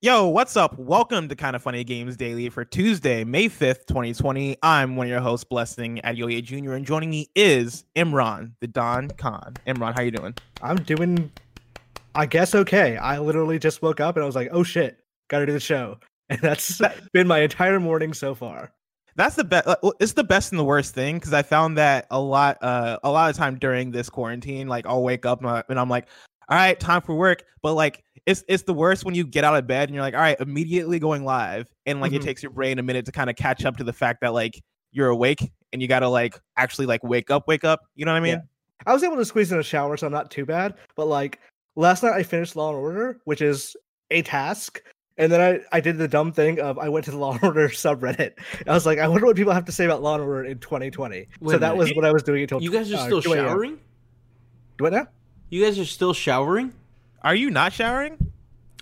Yo, what's up? Welcome to Kind of Funny Games Daily for Tuesday, May 5th, 2020. I'm one of your hosts, Blessing Adeoye Jr., and joining me is Imran, the Don Khan. Imran, how you doing? I'm doing, I guess, okay. I literally just woke up and I was like, oh shit, gotta do the show. And that's been my entire morning so far. That's the best. It's the best and the worst thing because I found that a lot, uh, a lot of time during this quarantine, like I'll wake up and I'm like, all right, time for work. But like it's it's the worst when you get out of bed and you're like, all right, immediately going live, and like mm-hmm. it takes your brain a minute to kind of catch up to the fact that like you're awake and you gotta like actually like wake up, wake up. You know what I mean? Yeah. I was able to squeeze in a shower, so I'm not too bad. But like last night, I finished Law and Order, which is a task. And then I, I did the dumb thing of I went to the Law and Order subreddit. I was like, I wonder what people have to say about Law and Order in 2020. Wait so that was what I was doing until you guys are uh, still showering. Do it now? You guys are still showering? Are you not showering?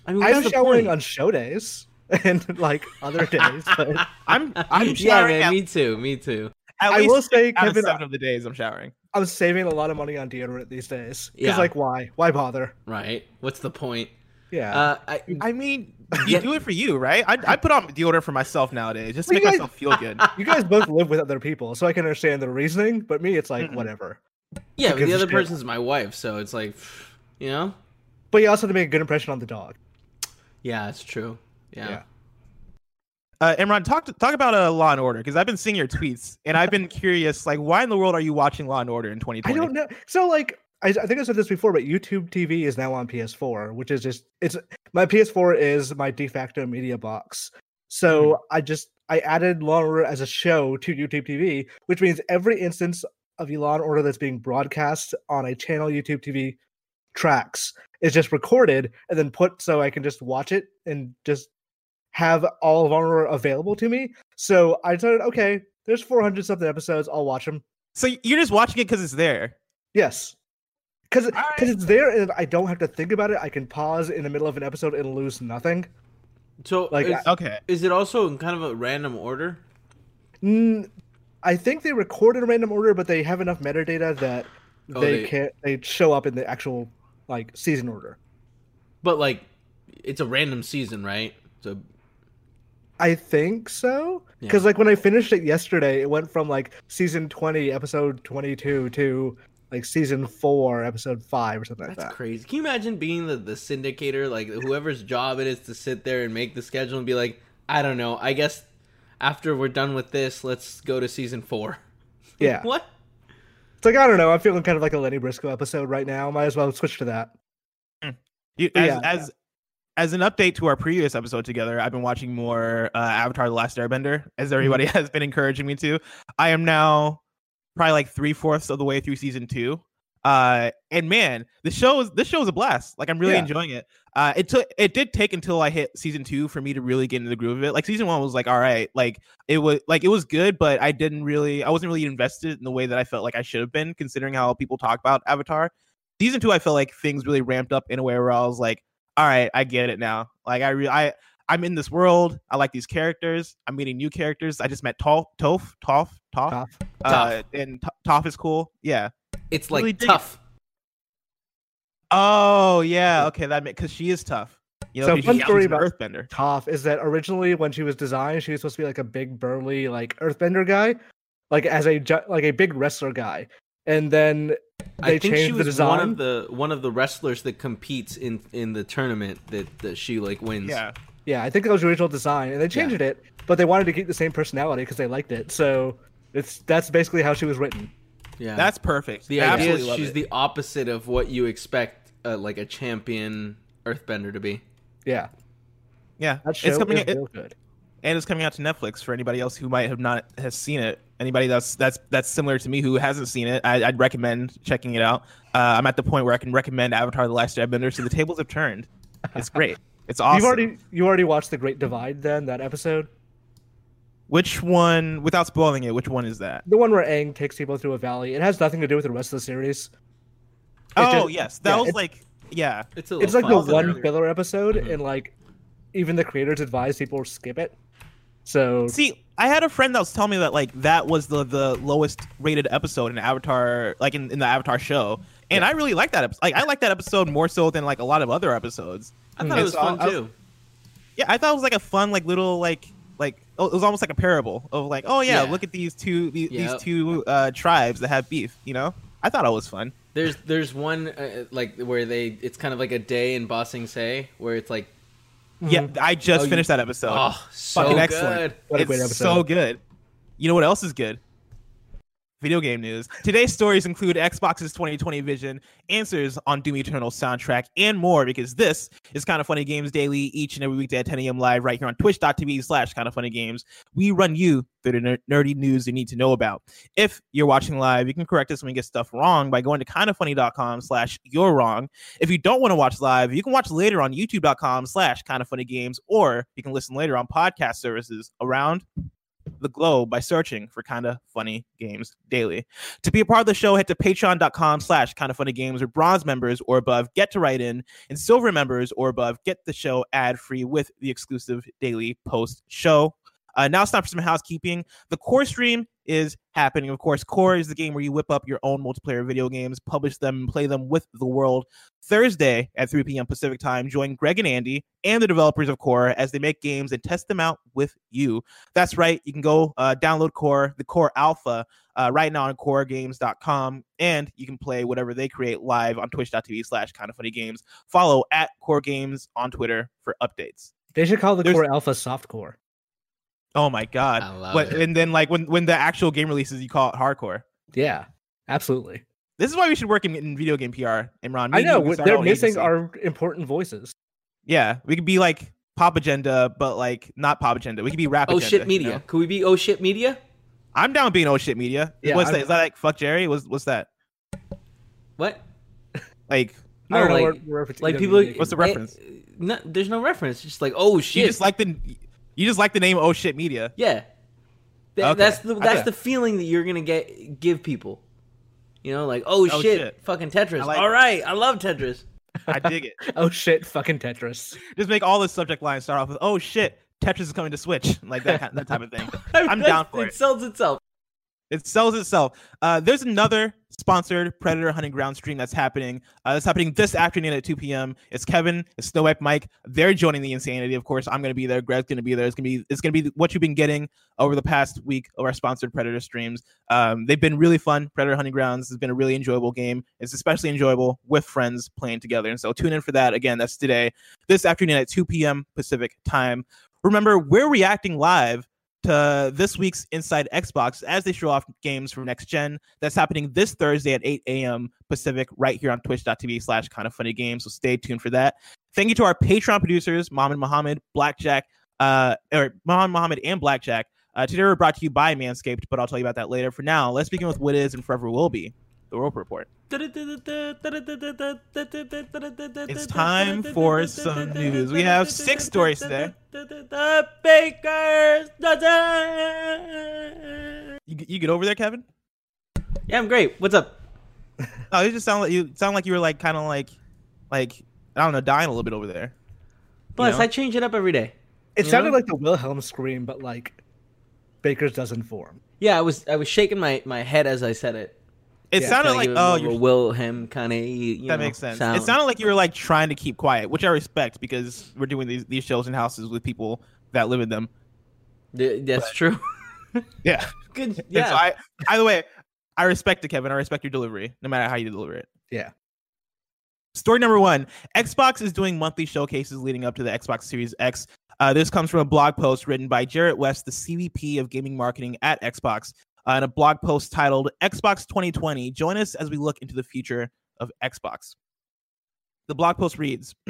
I mean, I'm showering point? on show days and like other days, but I'm I'm showering. Yeah, man, me too. Me too. At I will say, Kevin, seven of the days I'm showering. I'm saving a lot of money on deodorant these days. Because, yeah. like, why? Why bother? Right. What's the point? Yeah. Uh, I, I mean, you do it for you, right? I, I put on deodorant for myself nowadays just to well, make guys, myself feel good. You guys both live with other people, so I can understand the reasoning. But me, it's like mm whatever. Yeah, but the other person's my wife, so it's like, you know. But you also have to make a good impression on the dog. Yeah, it's true. Yeah. yeah. Uh, Imran, talk to, talk about a uh, Law and Order because I've been seeing your tweets and I've been curious, like, why in the world are you watching Law and Order in 2020? I don't know. So, like, I, I think I said this before, but YouTube TV is now on PS4, which is just it's my PS4 is my de facto media box. So mm. I just I added Law and Order as a show to YouTube TV, which means every instance of Law and Order that's being broadcast on a channel YouTube TV tracks is just recorded and then put so I can just watch it and just have all of Armor available to me. So I decided, okay, there's 400 something episodes. I'll watch them. So you're just watching it because it's there. Yes, because because right. it's there and I don't have to think about it. I can pause in the middle of an episode and lose nothing. So like, is, okay, is it also in kind of a random order? Mm, I think they record in a random order, but they have enough metadata that oh, they, they can't they show up in the actual like season order. But like, it's a random season, right? So I think so. Because yeah. like when I finished it yesterday, it went from like season twenty, episode twenty-two, to like season four, episode five, or something That's like that. That's crazy. Can you imagine being the the syndicator, like whoever's job it is to sit there and make the schedule and be like, I don't know. I guess after we're done with this, let's go to season four. Yeah. what? It's like I don't know. I'm feeling kind of like a Lenny Briscoe episode right now. Might as well switch to that. Hmm. You, as, yeah. as as an update to our previous episode together, I've been watching more uh, Avatar: The Last Airbender, as everybody mm-hmm. has been encouraging me to. I am now probably like three fourths of the way through season two. Uh, and man, the show is this show is a blast. Like I'm really yeah. enjoying it. Uh, it took it did take until I hit season two for me to really get into the groove of it. Like season one was like all right, like it was like it was good, but I didn't really I wasn't really invested in the way that I felt like I should have been, considering how people talk about Avatar. Season two, I felt like things really ramped up in a way where I was like, all right, I get it now. Like I really I I'm in this world. I like these characters. I'm meeting new characters. I just met Toph, Toph, Toph, Toph, Toph. Uh, and Toph is cool. Yeah, it's like really tough. Oh yeah, okay, that because she is tough. You know, so fun story about Earthbender. Toph is that originally when she was designed, she was supposed to be like a big burly like Earthbender guy, like as a like a big wrestler guy, and then they I think changed she was the design. one of the one of the wrestlers that competes in in the tournament that that she like wins. Yeah, yeah, I think that was the original design, and they changed yeah. it, but they wanted to keep the same personality because they liked it. So it's that's basically how she was written. Yeah, that's perfect. The idea is she's it. the opposite of what you expect, uh, like a champion Earthbender to be. Yeah, yeah, that show it's coming is real good, and it's coming out to Netflix for anybody else who might have not has seen it. Anybody that's that's that's similar to me who hasn't seen it, I, would recommend checking it out. Uh, I'm at the point where I can recommend Avatar: The Last Airbender, so the tables have turned. It's great. It's awesome. You've already you already watched the Great Divide then that episode. Which one, without spoiling it, which one is that? The one where Aang takes people through a valley. It has nothing to do with the rest of the series. oh just, yes, that yeah, was like yeah. It's it's like the one filler episode, mm-hmm. and like even the creators advise people skip it. So see, I had a friend that was telling me that like that was the the lowest rated episode in Avatar, like in, in the Avatar show, and yeah. I really like that. Episode. Like I like that episode more so than like a lot of other episodes. I thought it was fun too. Yeah, I thought it was like a fun, like little, like like it was almost like a parable of like, oh yeah, Yeah. look at these two these, Yep. these two uh, tribes that have beef. You know, I thought it was fun. There's there's one uh, like where they it's kind of like a day in Ba Sing Se where it's like Yeah, I just Oh, you- finished that episode. oh so fucking good. excellent. What a it's great so good. You know what else is good? Video game news. Today's stories include Xbox's 2020 vision, answers on Doom Eternal soundtrack, and more because this is Kind of Funny Games Daily each and every weekday at 10 a.m. live right here on twitch.tv slash kind of funny games. We run you through the ner- nerdy news you need to know about. If you're watching live, you can correct us when we get stuff wrong by going to kindoffunny.com slash you're wrong. If you don't want to watch live, you can watch later on youtube.com slash kind of funny games, or you can listen later on podcast services around the globe by searching for kind of funny games daily. To be a part of the show head to patreon.com slash kind of funny games or bronze members or above get to write in and silver members or above get the show ad free with the exclusive daily post show. Uh, now it's time for some housekeeping. The core stream is happening of course core is the game where you whip up your own multiplayer video games publish them and play them with the world Thursday at 3 p.m. Pacific time, join Greg and Andy and the developers of Core as they make games and test them out with you. That's right. You can go uh, download Core, the Core Alpha, uh, right now on coregames.com, and you can play whatever they create live on twitch.tv slash kind of funny games. Follow at Core Games on Twitter for updates. They should call the There's- core alpha soft core. Oh my God. I love What, it. and then, like, when, when the actual game releases, you call it hardcore. Yeah, absolutely. This is why we should work in, in video game PR, Imran. Me I and know you can start they're missing agency. our important voices. Yeah, we could be like Pop Agenda, but like not Pop Agenda. We could be Rap Oh Agenda. shit you media. know? Could we be oh shit media? I'm down being oh shit media. Yeah, what's I'm- that? Is that like fuck Jerry? What's what's that? What? Like No, I don't know like- what we're Like people What's the eh, reference? No, there's no reference. Just like oh shit. you just like the you just like the name oh shit media. Yeah. Th- Okay. That's the that's Okay. the feeling that you're gonna get give people. You know, like oh, Oh, shit, shit. fucking Tetris. Like All it. right, I love Tetris. I dig it. Oh shit, fucking Tetris. Just make all the subject lines start off with oh shit, Tetris is coming to Switch, like that kind, that type of thing. I'm down for it. it. sells itself. It sells itself. Uh, there's another sponsored Predator Hunting Ground stream that's happening. Uh, that's happening this afternoon at 2 p.m. It's Kevin, it's Snow White Mike. They're joining the insanity. Of course, I'm going to be there. Greg's going to be there. It's going to be it's to be what you've been getting over the past week of our sponsored Predator streams. Um, they've been really fun. Predator Hunting Grounds has been a really enjoyable game. It's especially enjoyable with friends playing together. And so tune in for that. Again, that's today, this afternoon at 2 p.m. Pacific time. Remember, we're reacting live to this week's Inside Xbox as they show off games for next gen. That's happening this Thursday at 8 a.m. Pacific, right here on twitch.tv slash kind of funny games. So stay tuned for that. Thank you to our Patreon producers, Mohammed Mohammed, Blackjack, uh, or Mohammed Mohammed and Blackjack. Uh, today we're brought to you by Manscaped, but I'll tell you about that later. For now, let's begin with what is and forever will be the Roper Report. It's time for some news. We have six stories today. The Baker's dozen. You, you get over there, Kevin? Yeah, I'm great. What's up? Oh, you just sound like you sound like you were like kind of like, like I don't know, dying a little bit over there. Plus, know? I change it up every day. It sounded know? like the Wilhelm scream, but like Baker's dozen form. Yeah, I was I was shaking my, my head as I said it. It Yeah, sounded like oh, you're a Wilhelm kind of. That know, makes sense. sound. It sounded like you were like trying to keep quiet, which I respect because we're doing these these shows in houses with people that live in them. Th- That's true. Yeah. Good. Yeah. so I, either way, I respect it, Kevin. I respect your delivery, no matter how you deliver it. Yeah. Story number one: Xbox is doing monthly showcases leading up to the Xbox Series X. Uh, this comes from a blog post written by Jerret West, the CVP of gaming marketing at Xbox, uh, in a blog post titled "Xbox 2020." Join us as we look into the future of Xbox. The blog post reads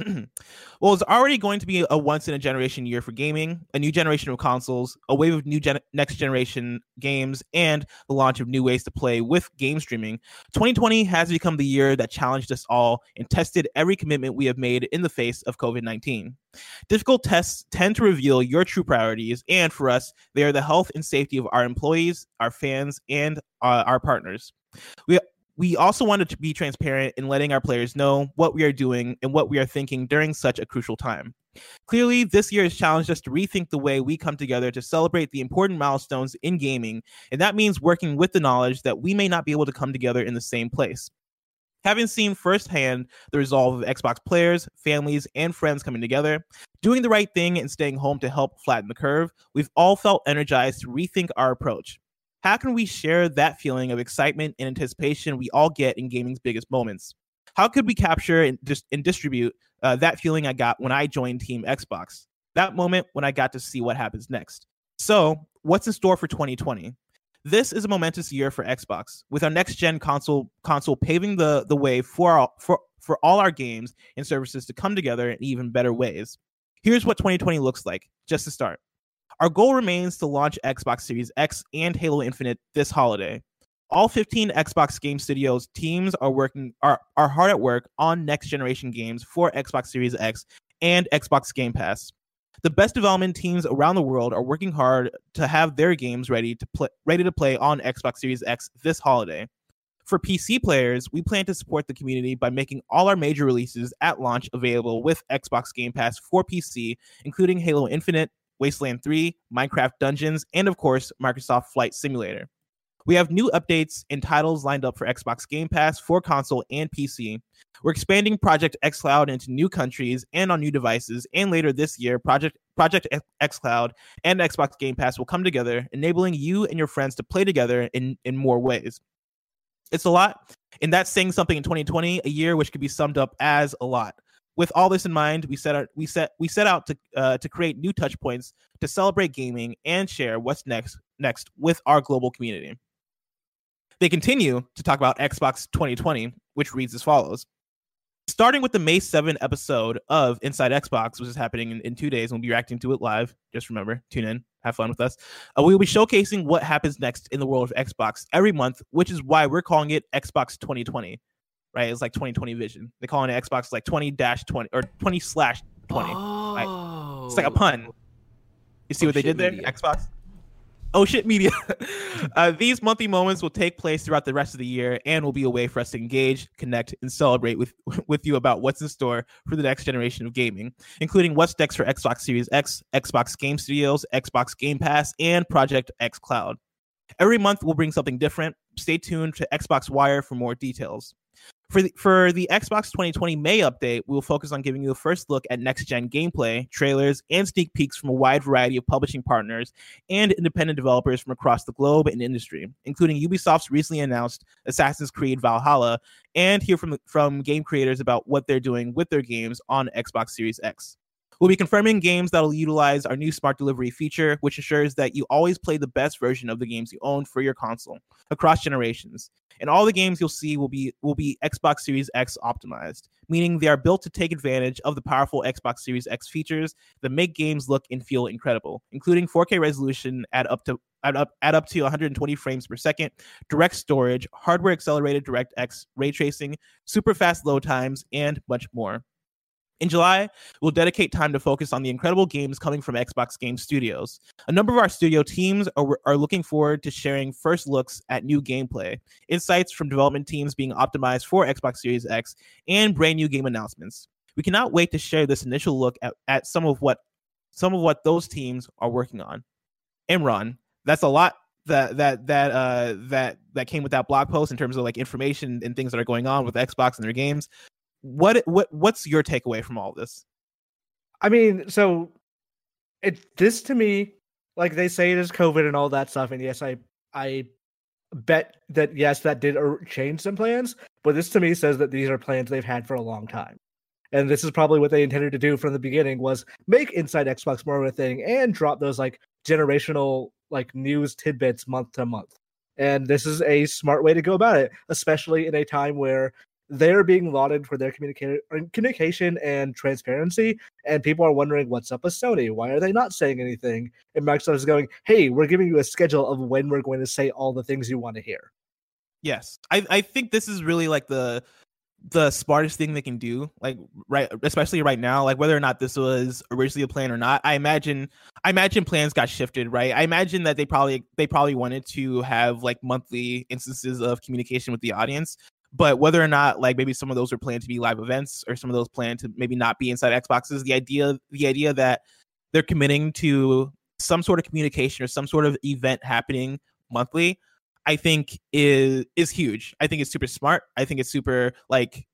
Well, it's already going to be a once in a generation year for gaming, a new generation of consoles, a wave of new gen- next generation games, and the launch of new ways to play with game streaming. 2020 has become the year that challenged us all and tested every commitment we have made in the face of COVID 19. Difficult tests tend to reveal your true priorities, and for us, they are the health and safety of our employees, our fans, and uh, our partners. We we also wanted to be transparent in letting our players know what we are doing and what we are thinking during such a crucial time. Clearly, this year has challenged us to rethink the way we come together to celebrate the important milestones in gaming, and that means working with the knowledge that we may not be able to come together in the same place. Having seen firsthand the resolve of Xbox players, families, and friends coming together, doing the right thing and staying home to help flatten the curve, we've all felt energized to rethink our approach. How can we share that feeling of excitement and anticipation we all get in gaming's biggest moments? How could we capture and, dis- and distribute uh, that feeling I got when I joined Team Xbox? That moment when I got to see what happens next. So, what's in store for 2020? This is a momentous year for Xbox, with our next gen console console paving the, the way for, for, for all our games and services to come together in even better ways. Here's what 2020 looks like, just to start. Our goal remains to launch Xbox Series X and Halo Infinite this holiday. All 15 Xbox Game Studios teams are working are, are hard at work on next generation games for Xbox Series X and Xbox Game Pass. The best development teams around the world are working hard to have their games ready to play ready to play on Xbox Series X this holiday. For PC players, we plan to support the community by making all our major releases at launch available with Xbox Game Pass for PC, including Halo Infinite, Wasteland 3, Minecraft Dungeons, and of course, Microsoft Flight Simulator. We have new updates and titles lined up for Xbox Game Pass for console and PC. We're expanding Project xCloud into new countries and on new devices, and later this year, Project Project xCloud and Xbox Game Pass will come together, enabling you and your friends to play together in, in more ways. It's a lot, and that's saying something in 2020, a year which could be summed up as a lot. With all this in mind, we set out we set we set out to uh, to create new touch points to celebrate gaming and share what's next next with our global community. They continue to talk about Xbox 2020, which reads as follows. Starting with the May 7 episode of Inside Xbox, which is happening in, in two days, we'll be reacting to it live. Just remember, tune in, have fun with us. Uh, we will be showcasing what happens next in the world of Xbox every month, which is why we're calling it Xbox 2020. Right? It's like 2020 vision. They call it Xbox like 20 20 or 20 slash 20. Oh. Right? It's like a pun. You see oh, what they did there? Media. Xbox. Oh shit media. uh, these monthly moments will take place throughout the rest of the year and will be a way for us to engage, connect, and celebrate with, with you about what's in store for the next generation of gaming, including what's next for Xbox Series X, Xbox Game Studios, Xbox Game Pass, and Project X Cloud. Every month we'll bring something different. Stay tuned to Xbox Wire for more details. For the, for the Xbox 2020 May update, we will focus on giving you a first look at next gen gameplay, trailers, and sneak peeks from a wide variety of publishing partners and independent developers from across the globe and industry, including Ubisoft's recently announced Assassin's Creed Valhalla, and hear from, from game creators about what they're doing with their games on Xbox Series X. We'll be confirming games that'll utilize our new smart delivery feature, which ensures that you always play the best version of the games you own for your console across generations. And all the games you'll see will be will be Xbox Series X optimized, meaning they are built to take advantage of the powerful Xbox Series X features that make games look and feel incredible, including 4K resolution at up to at up at up to 120 frames per second, direct storage, hardware accelerated DirectX ray tracing, super fast load times, and much more. In July, we'll dedicate time to focus on the incredible games coming from Xbox Game Studios. A number of our studio teams are, are looking forward to sharing first looks at new gameplay, insights from development teams being optimized for Xbox Series X, and brand new game announcements. We cannot wait to share this initial look at, at some of what some of what those teams are working on. Imran, that's a lot that that that uh that that came with that blog post in terms of like information and things that are going on with Xbox and their games what what what's your takeaway from all this? I mean, so it this to me, like they say it is COVID and all that stuff, and yes, I I bet that yes, that did uh, change some plans, but this to me says that these are plans they've had for a long time. And this is probably what they intended to do from the beginning was make Inside Xbox more of a thing and drop those like generational like news tidbits month to month. And this is a smart way to go about it, especially in a time where they're being lauded for their communication er, communication and transparency and people are wondering what's up with sony? Why are they not saying anything? And microsoft is going hey we're giving you a schedule of when we're going to say all the things you want to hear. Yes. I, I think this is really like the the smartest thing they can do like right especially right now like whether or not this was originally a plan or not i imagine i imagine plans got shifted right? I imagine that they probably they probably wanted to have like monthly instances of communication with the audience but whether or not like maybe some of those are planned to be live events or some of those planned to maybe not be inside xboxes the idea the idea that they're committing to some sort of communication or some sort of event happening monthly I think is is huge. I think it's super smart. I think it's super like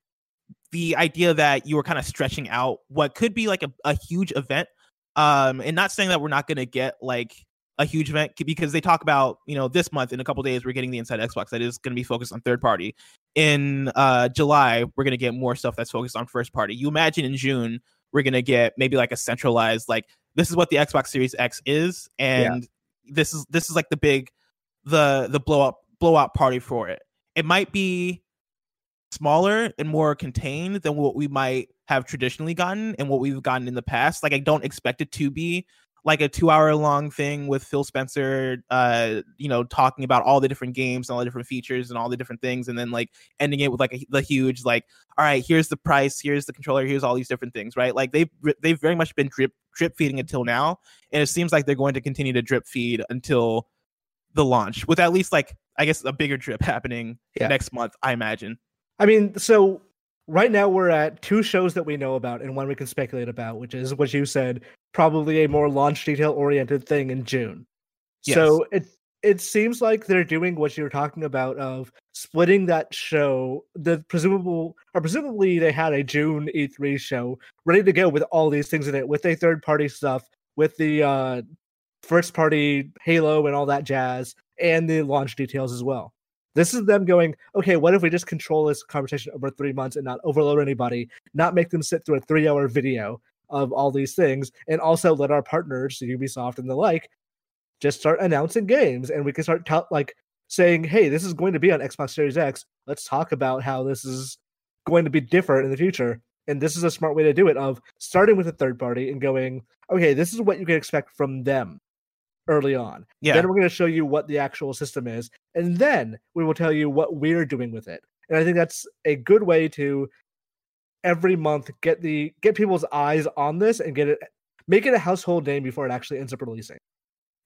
the idea that you were kind of stretching out what could be like a, a huge event. Um, and not saying that we're not gonna get like a huge event because they talk about you know this month in a couple days we're getting the inside xbox that is going to be focused on third party. In uh july we're going to get more stuff that's focused on first party. You imagine in june we're going to get maybe like a centralized like this is what the xbox series x is and yeah. this is this is like the big the the blow up blowout party for it. It might be smaller and more contained than what we might have traditionally gotten and what we've gotten in the past. Like i don't expect it to be like a two hour long thing with Phil Spencer, uh, you know, talking about all the different games and all the different features and all the different things, and then like ending it with like a, the huge like, all right, here's the price, here's the controller, here's all these different things, right? Like they've they've very much been drip drip feeding until now, and it seems like they're going to continue to drip feed until the launch, with at least like I guess a bigger drip happening yeah. next month, I imagine. I mean, so right now we're at two shows that we know about and one we can speculate about, which is what you said, probably a more launch detail oriented thing in June. Yes. So it it seems like they're doing what you're talking about of splitting that show. The presumable or presumably they had a June E3 show ready to go with all these things in it, with a third party stuff, with the uh, first party Halo and all that jazz, and the launch details as well. This is them going, okay, what if we just control this conversation over three months and not overload anybody, not make them sit through a three hour video of all these things, and also let our partners, Ubisoft and the like, just start announcing games and we can start like saying, hey, this is going to be on Xbox Series X. Let's talk about how this is going to be different in the future. And this is a smart way to do it of starting with a third party and going, okay, this is what you can expect from them early on. Yeah. Then we're going to show you what the actual system is, and then we will tell you what we're doing with it. And I think that's a good way to every month get the get people's eyes on this and get it make it a household name before it actually ends up releasing.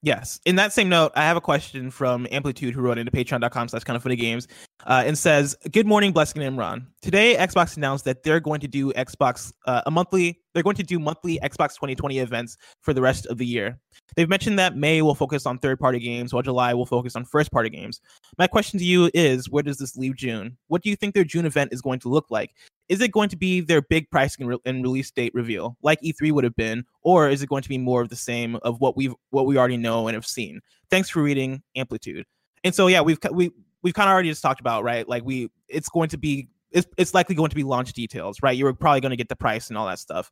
Yes. In that same note, I have a question from Amplitude who wrote into patreon.com slash kind of funny games uh, and says, Good morning, Blessing and Imran. Today, Xbox announced that they're going to do Xbox uh, a monthly, they're going to do monthly Xbox 2020 events for the rest of the year. They've mentioned that May will focus on third party games while July will focus on first party games. My question to you is, where does this leave June? What do you think their June event is going to look like? Is it going to be their big pricing and, re- and, release date reveal like E3 would have been, or is it going to be more of the same of what we've what we already know and have seen? Thanks for reading Amplitude. And so yeah, we've we we've kind of already just talked about right, like we it's going to be it's it's likely going to be launch details, right? You're probably going to get the price and all that stuff.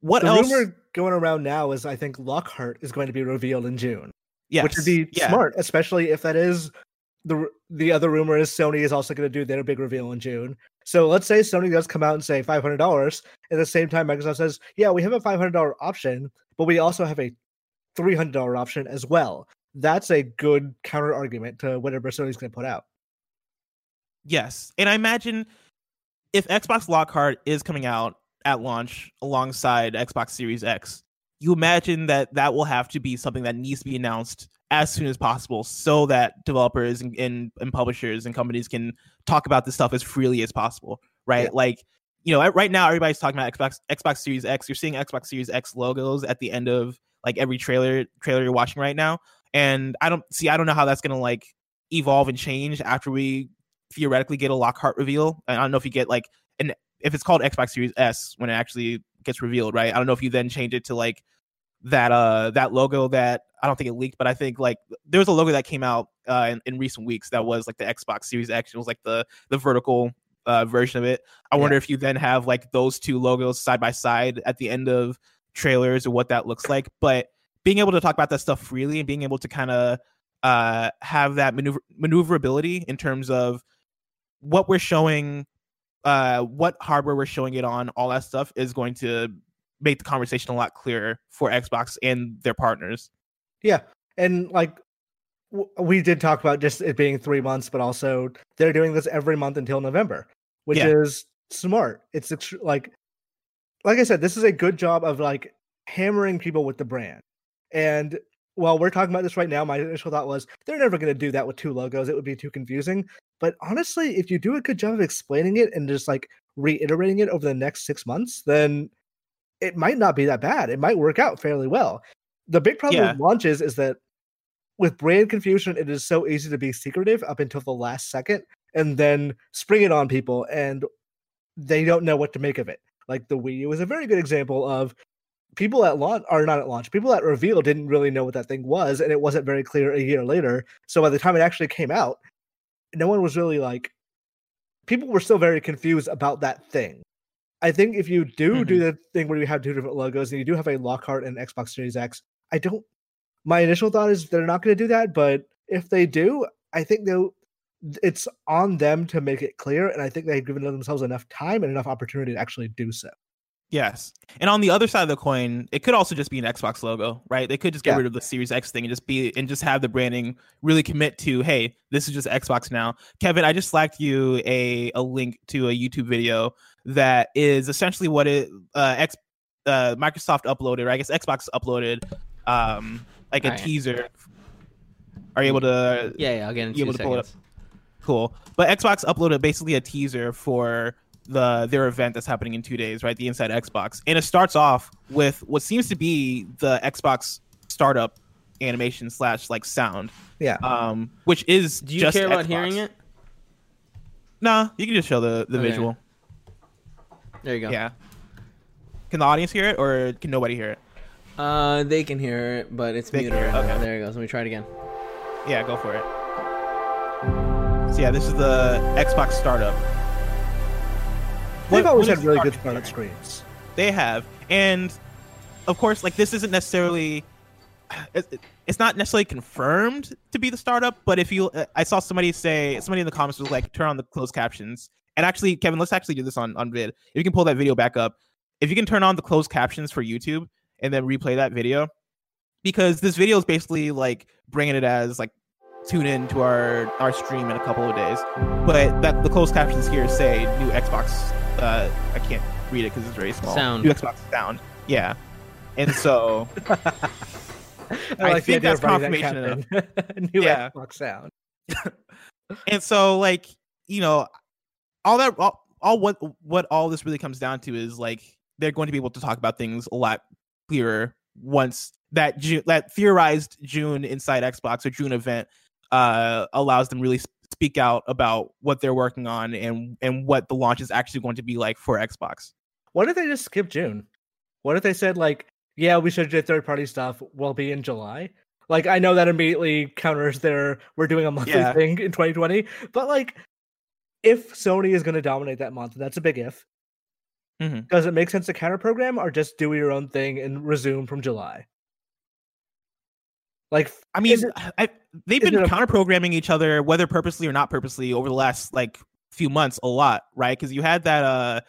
What the else? rumor going around now is I think Lockhart is going to be revealed in June. Yeah, which would be yeah. smart, especially if that is the the other rumor is Sony is also going to do their big reveal in June. So let's say Sony does come out and say five hundred dollars. At the same time, Microsoft says, "Yeah, we have a five hundred dollar option, but we also have a three hundred dollar option as well." That's a good counter argument to whatever Sony's going to put out. Yes, and I imagine if Xbox Lockhart is coming out at launch alongside Xbox Series X, you imagine that that will have to be something that needs to be announced as soon as possible so that developers and, and, and, publishers and companies can talk about this stuff as freely as possible right? Yeah. like you know right now everybody's talking about xbox xbox series x. You're seeing xbox series x logos at the end of like every trailer trailer you're watching right now. And i don't see i don't know how that's gonna like evolve and change after we theoretically get a lockhart reveal. I don't know if you get like an if it's called xbox series s when it actually gets revealed right? I don't know if you then change it to like that uh that logo that I don't think it leaked, but I think like there was a logo that came out uh, in, in recent weeks that was like the Xbox Series X. It was like the the vertical uh, version of it. I yeah. wonder if you then have like those two logos side by side at the end of trailers or what that looks like. But being able to talk about that stuff freely and being able to kind of uh, have that maneuver maneuverability in terms of what we're showing, uh, what hardware we're showing it on, all that stuff is going to make the conversation a lot clearer for Xbox and their partners. Yeah, and like w- we did talk about just it being three months, but also they're doing this every month until November, which yeah. is smart. It's ext- like, like I said, this is a good job of like hammering people with the brand. And while we're talking about this right now, my initial thought was they're never going to do that with two logos. It would be too confusing. But honestly, if you do a good job of explaining it and just like reiterating it over the next six months, then it might not be that bad. It might work out fairly well. The big problem yeah. with launches is that with brand confusion, it is so easy to be secretive up until the last second and then spring it on people and they don't know what to make of it. Like the Wii U is a very good example of people at launch are not at launch. People at reveal didn't really know what that thing was, and it wasn't very clear a year later. So by the time it actually came out, no one was really like people were still very confused about that thing. I think if you do mm-hmm. do the thing where you have two different logos and you do have a Lockhart and Xbox Series X, I don't. My initial thought is they're not going to do that, but if they do, I think they'll. It's on them to make it clear, and I think they've given themselves enough time and enough opportunity to actually do so. Yes. And on the other side of the coin, it could also just be an Xbox logo, right? They could just get yeah. rid of the Series X thing and just be and just have the branding really commit to, hey, this is just Xbox now. Kevin, I just slacked you a, a link to a YouTube video that is essentially what it uh X uh Microsoft uploaded, or I guess Xbox uploaded um like a right. teaser. Are you able to Yeah, yeah, I'll get in two seconds. Cool. But Xbox uploaded basically a teaser for the their event that's happening in two days, right? The Inside Xbox, and it starts off with what seems to be the Xbox startup animation slash like sound. Yeah. Um, which is do you care about Xbox. hearing it? Nah, you can just show the the okay. visual. There you go. Yeah. Can the audience hear it, or can nobody hear it? Uh, they can hear it, but it's muted. It. Okay. There it goes. Let me try it again. Yeah, go for it. So yeah, this is the Xbox startup. They've always had really good startup screens. They have, and of course, like this isn't necessarily. It's not necessarily confirmed to be the startup, but if you, I saw somebody say, somebody in the comments was like, turn on the closed captions. And actually, Kevin, let's actually do this on on vid. If you can pull that video back up, if you can turn on the closed captions for YouTube and then replay that video, because this video is basically like bringing it as like tune in to our our stream in a couple of days. But that the closed captions here say new Xbox uh, I can't read it because it's very small. Sound. New Xbox sound. Yeah. And so I, like I think that's confirmation that New yeah. Xbox sound. and so like, you know, all that all, all what what all this really comes down to is like they're going to be able to talk about things a lot clearer once that June, that theorized June inside Xbox or June event uh allows them really speak out about what they're working on and and what the launch is actually going to be like for Xbox. What if they just skip June? What if they said like, yeah, we should do third party stuff will be in July? Like I know that immediately counters their we're doing a monthly yeah. thing in 2020, but like if Sony is going to dominate that month, that's a big if. Mm-hmm. Does it make sense to counter program or just do your own thing and resume from July? Like, I mean, it, I, they've been counter programming each other, whether purposely or not purposely, over the last like few months a lot, right? Because you had that, uh,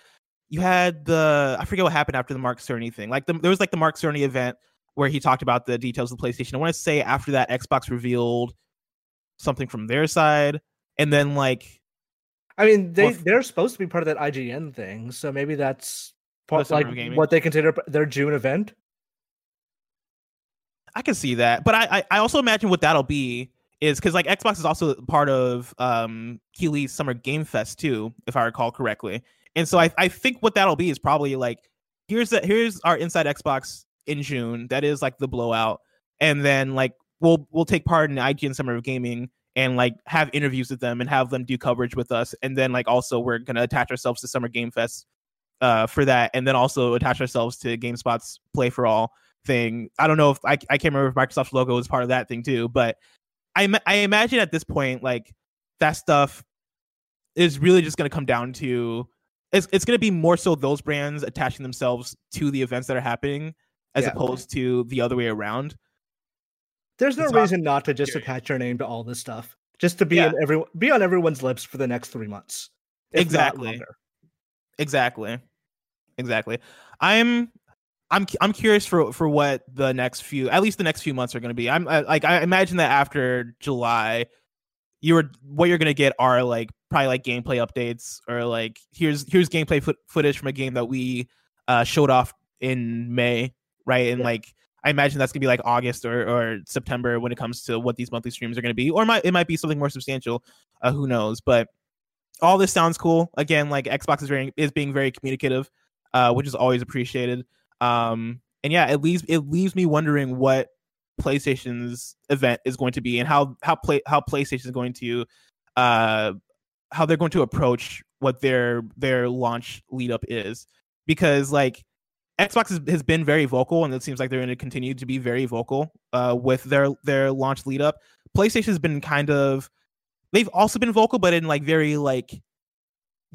you had the, I forget what happened after the Mark Cerny thing. Like, the, there was like the Mark Cerny event where he talked about the details of the PlayStation. I want to say after that, Xbox revealed something from their side, and then like, I mean, they well, they're supposed to be part of that IGN thing, so maybe that's part like what they consider their June event. I can see that, but I, I, I also imagine what that'll be is because like Xbox is also part of um Keighley's Summer Game Fest too, if I recall correctly. And so I, I think what that'll be is probably like here's the here's our inside Xbox in June. That is like the blowout, and then like we'll we'll take part in IGN Summer of Gaming and like have interviews with them and have them do coverage with us, and then like also we're gonna attach ourselves to Summer Game Fest uh for that, and then also attach ourselves to GameSpot's Play for All thing. I don't know if I, I can't remember if Microsoft's logo was part of that thing too, but I I imagine at this point like that stuff is really just to come down to it's it's to be more so those brands attaching themselves to the events that are happening as yeah. opposed to the other way around. There's no it's reason not to just attach your name to all this stuff. Just to be yeah. in every be on everyone's lips for the next 3 months. Exactly. Exactly. Exactly. I'm I'm I'm curious for for what the next few, at least the next few months are going to be. I'm I, like I imagine that after July, you're what you're going to get are like probably like gameplay updates or like here's here's gameplay fo- footage from a game that we uh, showed off in May, right? And yeah. like I imagine that's gonna be like August or, or September when it comes to what these monthly streams are gonna be, or it might it might be something more substantial. Uh, who knows? But all this sounds cool. Again, like Xbox is very is being very communicative, uh, which is always appreciated. Um, and yeah, it leaves it leaves me wondering what PlayStation's event is going to be and how how play how PlayStation is going to uh how they're going to approach what their their launch lead up is because like Xbox has, has been very vocal and it seems like they're going to continue to be very vocal uh with their their launch lead up. PlayStation has been kind of they've also been vocal but in like very like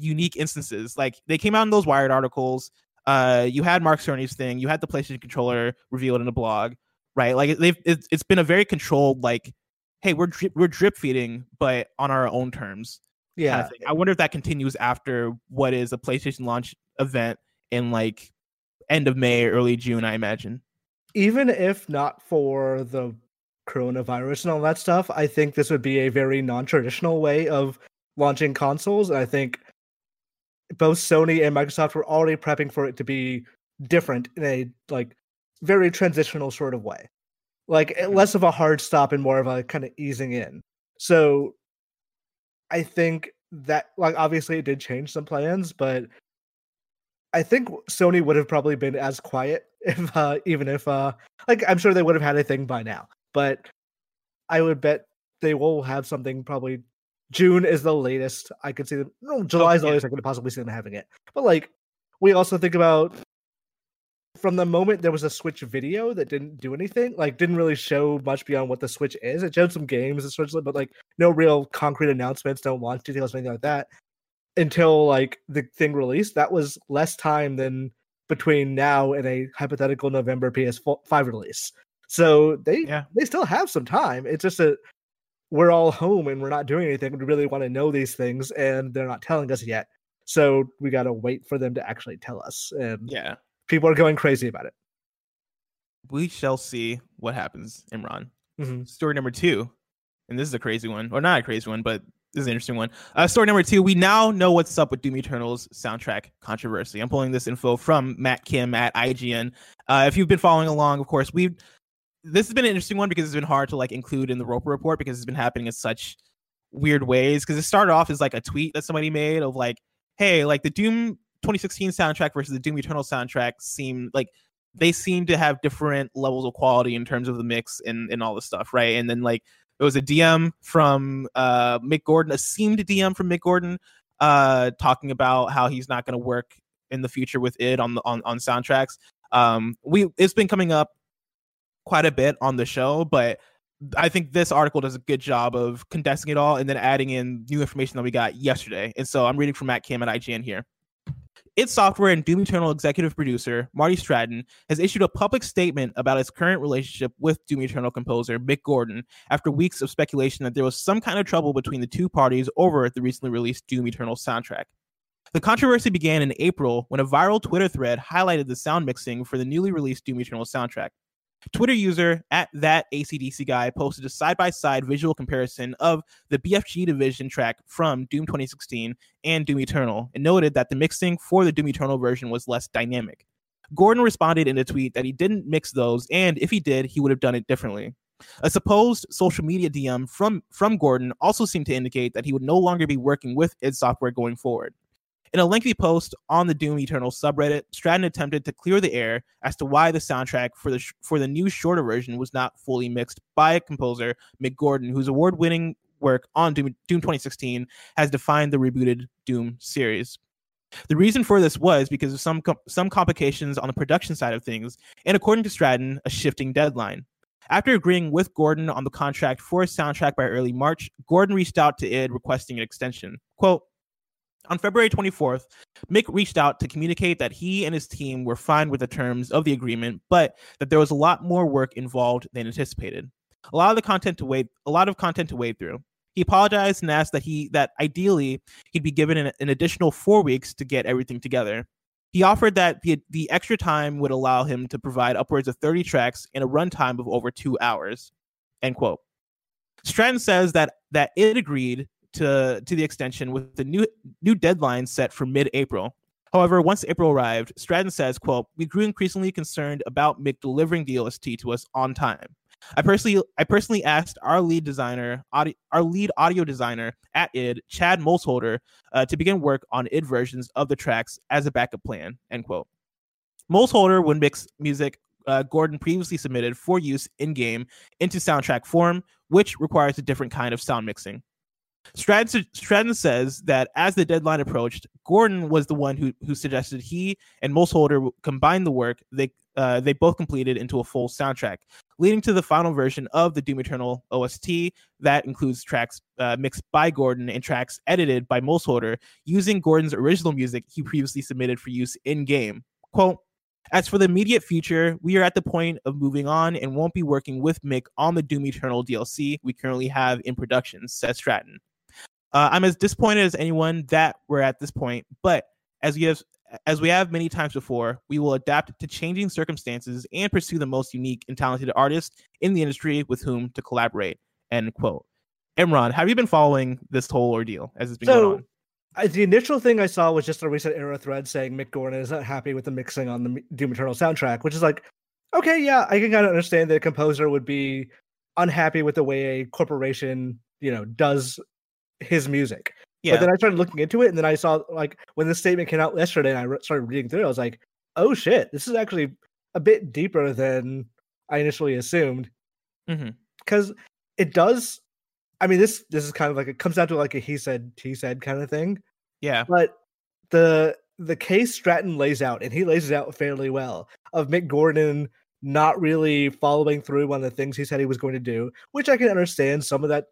unique instances. Like they came out in those Wired articles. Uh, you had Mark Cerny's thing. You had the PlayStation controller revealed in a blog, right? Like they've it's, it's been a very controlled like, hey, we're drip, we're drip feeding, but on our own terms. Yeah, kind of I wonder if that continues after what is a PlayStation launch event in like end of May, early June, I imagine. Even if not for the coronavirus and all that stuff, I think this would be a very non-traditional way of launching consoles. And I think both Sony and Microsoft were already prepping for it to be different in a like very transitional sort of way. Like eh, less of a hard stop and more of a kind of easing in. So I think that like obviously it did change some plans, but I think Sony would have probably been as quiet if uh even if uh like I'm sure they would have had a thing by now. But I would bet they will have something probably June is the latest I could see them. No, July is the latest I could possibly see them having it. But like, we also think about from the moment there was a Switch video that didn't do anything, like didn't really show much beyond what the Switch is. It showed some games, essentially, but like no real concrete announcements, no launch details, anything like that. Until like the thing released, that was less time than between now and a hypothetical November PS5 release. So they yeah. they still have some time. It's just that we're all home and we're not doing anything. We really want to know these things, and they're not telling us yet. So we got to wait for them to actually tell us. And yeah, people are going crazy about it. We shall see what happens, Imran. Mm-hmm. Story number two, and this is a crazy one, or not a crazy one, but this is an interesting one. Uh, story number two, we now know what's up with Doom Eternal's soundtrack controversy. I'm pulling this info from Matt Kim at IGN. Uh, if you've been following along, of course, we've this has been an interesting one because it's been hard to like include in the Roper report because it's been happening in such weird ways. Because it started off as like a tweet that somebody made of like, hey, like the Doom 2016 soundtrack versus the Doom Eternal soundtrack seem like they seem to have different levels of quality in terms of the mix and, and all this stuff, right? And then like it was a DM from uh Mick Gordon, a seemed DM from Mick Gordon, uh, talking about how he's not gonna work in the future with it on the on, on soundtracks. Um we it's been coming up quite a bit on the show, but I think this article does a good job of condensing it all and then adding in new information that we got yesterday. And so I'm reading from Matt Kim at IGN here. Id Software and Doom Eternal executive producer Marty Stratton has issued a public statement about his current relationship with Doom Eternal composer Mick Gordon after weeks of speculation that there was some kind of trouble between the two parties over the recently released Doom Eternal soundtrack. The controversy began in April when a viral Twitter thread highlighted the sound mixing for the newly released Doom Eternal soundtrack. Twitter user at that ACDC guy posted a side by side visual comparison of the BFG division track from Doom 2016 and Doom Eternal and noted that the mixing for the Doom Eternal version was less dynamic. Gordon responded in a tweet that he didn't mix those, and if he did, he would have done it differently. A supposed social media DM from, from Gordon also seemed to indicate that he would no longer be working with id Software going forward. In a lengthy post on the Doom Eternal subreddit, Stratton attempted to clear the air as to why the soundtrack for the sh- for the new shorter version was not fully mixed by composer Mick Gordon, whose award-winning work on Doom, Doom 2016 has defined the rebooted Doom series. The reason for this was because of some com- some complications on the production side of things, and according to Stratton, a shifting deadline. After agreeing with Gordon on the contract for a soundtrack by early March, Gordon reached out to id requesting an extension. Quote, on February 24th, Mick reached out to communicate that he and his team were fine with the terms of the agreement, but that there was a lot more work involved than anticipated. A lot of the content to wade, a lot of content to wade through. He apologized and asked that he that ideally he'd be given an, an additional four weeks to get everything together. He offered that the the extra time would allow him to provide upwards of 30 tracks in a runtime of over two hours. End quote. Stratton says that that it agreed to to the extension with the new new deadline set for mid-April. However, once April arrived, Stratton says, quote, we grew increasingly concerned about Mick delivering the OST to us on time. I personally I personally asked our lead designer, our lead audio designer at id, Chad Mossholder, uh, to begin work on id versions of the tracks as a backup plan. End quote. Mossholder would mix music uh, Gordon previously submitted for use in game into soundtrack form, which requires a different kind of sound mixing. Stratton, says that as the deadline approached, Gordon was the one who, who suggested he and Mossholder combine the work they uh, they both completed into a full soundtrack, leading to the final version of the Doom Eternal OST that includes tracks uh, mixed by Gordon and tracks edited by Mossholder using Gordon's original music he previously submitted for use in game. Quote, as for the immediate future, we are at the point of moving on and won't be working with Mick on the Doom Eternal DLC we currently have in production, says Stratton. Uh, I'm as disappointed as anyone that we're at this point, but as we have as we have many times before, we will adapt to changing circumstances and pursue the most unique and talented artists in the industry with whom to collaborate. End quote. Imran, have you been following this whole ordeal as it's been so, going on? the initial thing I saw was just a ResetEra thread saying Mick Gordon is not happy with the mixing on the Doom Eternal soundtrack, which is like, okay, yeah, I can kind of understand that a composer would be unhappy with the way a corporation, you know, does his music. Yeah. But then I started looking into it, and then I saw like when this statement came out yesterday, and I re- started reading through. it, I was like, "Oh shit, this is actually a bit deeper than I initially assumed." Because mm-hmm. it does. I mean, this this is kind of like it comes down to like a he said he said kind of thing. Yeah. But the the case Stratton lays out, and he lays it out fairly well, of Mick Gordon not really following through on the things he said he was going to do, which I can understand. Some of that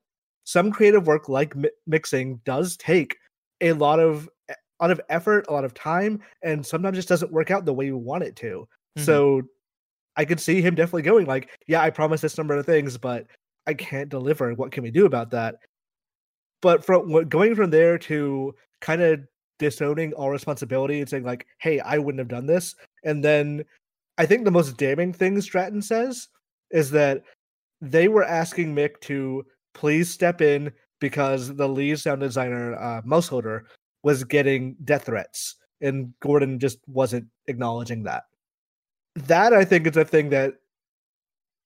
some creative work like mi- mixing does take a lot of a lot of effort, a lot of time, and sometimes just doesn't work out the way you want it to. Mm-hmm. So I could see him definitely going like, yeah, I promised this number of things, but I can't deliver. What can we do about that? But from going from there to kind of disowning all responsibility and saying like, hey, I wouldn't have done this, and then I think the most damning thing Stratton says is that they were asking Mick to please step in because the lead sound designer, uh, Mossholder, was getting death threats, and Gordon just wasn't acknowledging that. That I think is a thing that,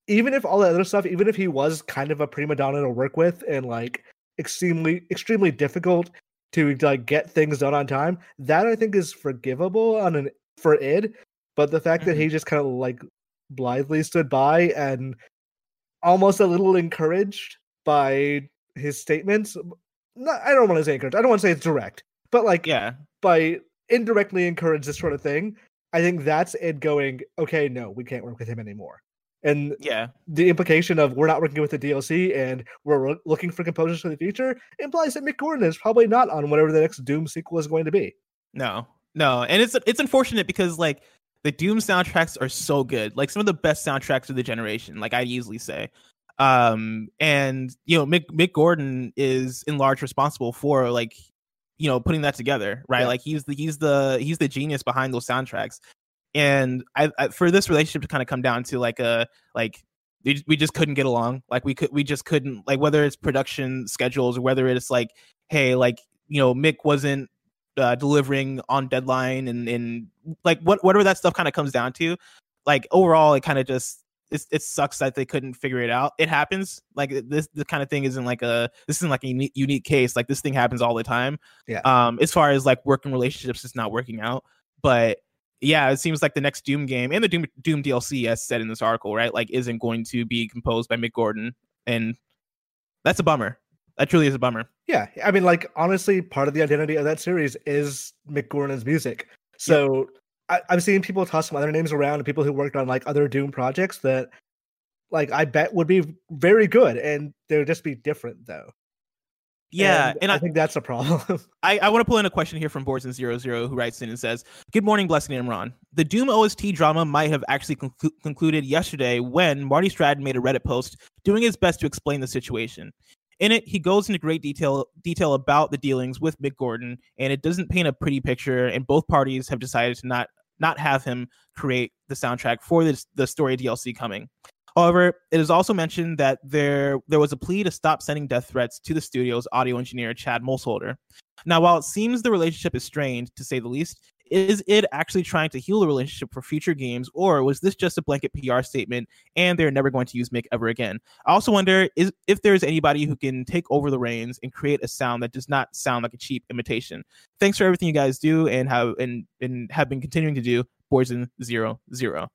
even if all the other stuff, even if he was kind of a prima donna to work with and like extremely, extremely difficult to like get things done on time, that I think is forgivable on an for id. But the fact mm-hmm. that he just kind of like blithely stood by and almost a little encouraged by his statements. Not, I don't want to say encourage. I don't want to say it's direct, but like yeah, by indirectly encourage this sort of thing. I think that's it going. Okay, no, we can't work with him anymore. And yeah, the implication of we're not working with the DLC and we're looking for composers for the future implies that Mick Gordon is probably not on whatever the next Doom sequel is going to be. No, no, and it's it's unfortunate because like the Doom soundtracks are so good, like some of the best soundtracks of the generation. Like I easily say, um and you know mick mick gordon is in large responsible for like you know putting that together right? Yeah. like he's the he's the he's the genius behind those soundtracks. And I, I for this relationship to kind of come down to like a like we just couldn't get along. Like we could we just couldn't like whether it's production schedules or whether it's like hey like you know mick wasn't uh, delivering on deadline and and like what whatever that stuff kind of comes down to like overall it kind of just it's, it sucks that they couldn't figure it out. It happens. Like this, the kind of thing isn't like a this isn't like a unique, unique case. Like this thing happens all the time. Yeah. Um, as far as like working relationships, it's not working out. But yeah, it seems like the next Doom game and the Doom Doom DLC, as said in this article, right, like isn't going to be composed by Mick Gordon, and that's a bummer. That truly is a bummer. Yeah, I mean, like honestly, part of the identity of that series is Mick Gordon's music. So I, am seeing people toss some other names around and people who worked on like other Doom projects that like I bet would be very good and they would just be different though. Yeah, and, and I, I, think that's a problem. I, I want to pull in a question here from Boards and Zero Zero who writes in and says, "Good morning, Blessing and Imran. The Doom OST drama might have actually conclu- concluded yesterday when Marty Stratton made a Reddit post doing his best to explain the situation. In it, he goes into great detail detail about the dealings with Mick Gordon, and it doesn't paint a pretty picture. And both parties have decided to not not have him create the soundtrack for this, the story DLC coming. However, it is also mentioned that there there was a plea to stop sending death threats to the studio's audio engineer Chad Mossholder. Now, while it seems the relationship is strained to say the least, is it actually trying to heal the relationship for future games, or was this just a blanket PR statement and they're never going to use Mick ever again? I also wonder is if there's anybody who can take over the reins and create a sound that does not sound like a cheap imitation. Thanks for everything you guys do and have and and have been continuing to do. Poison zero zero.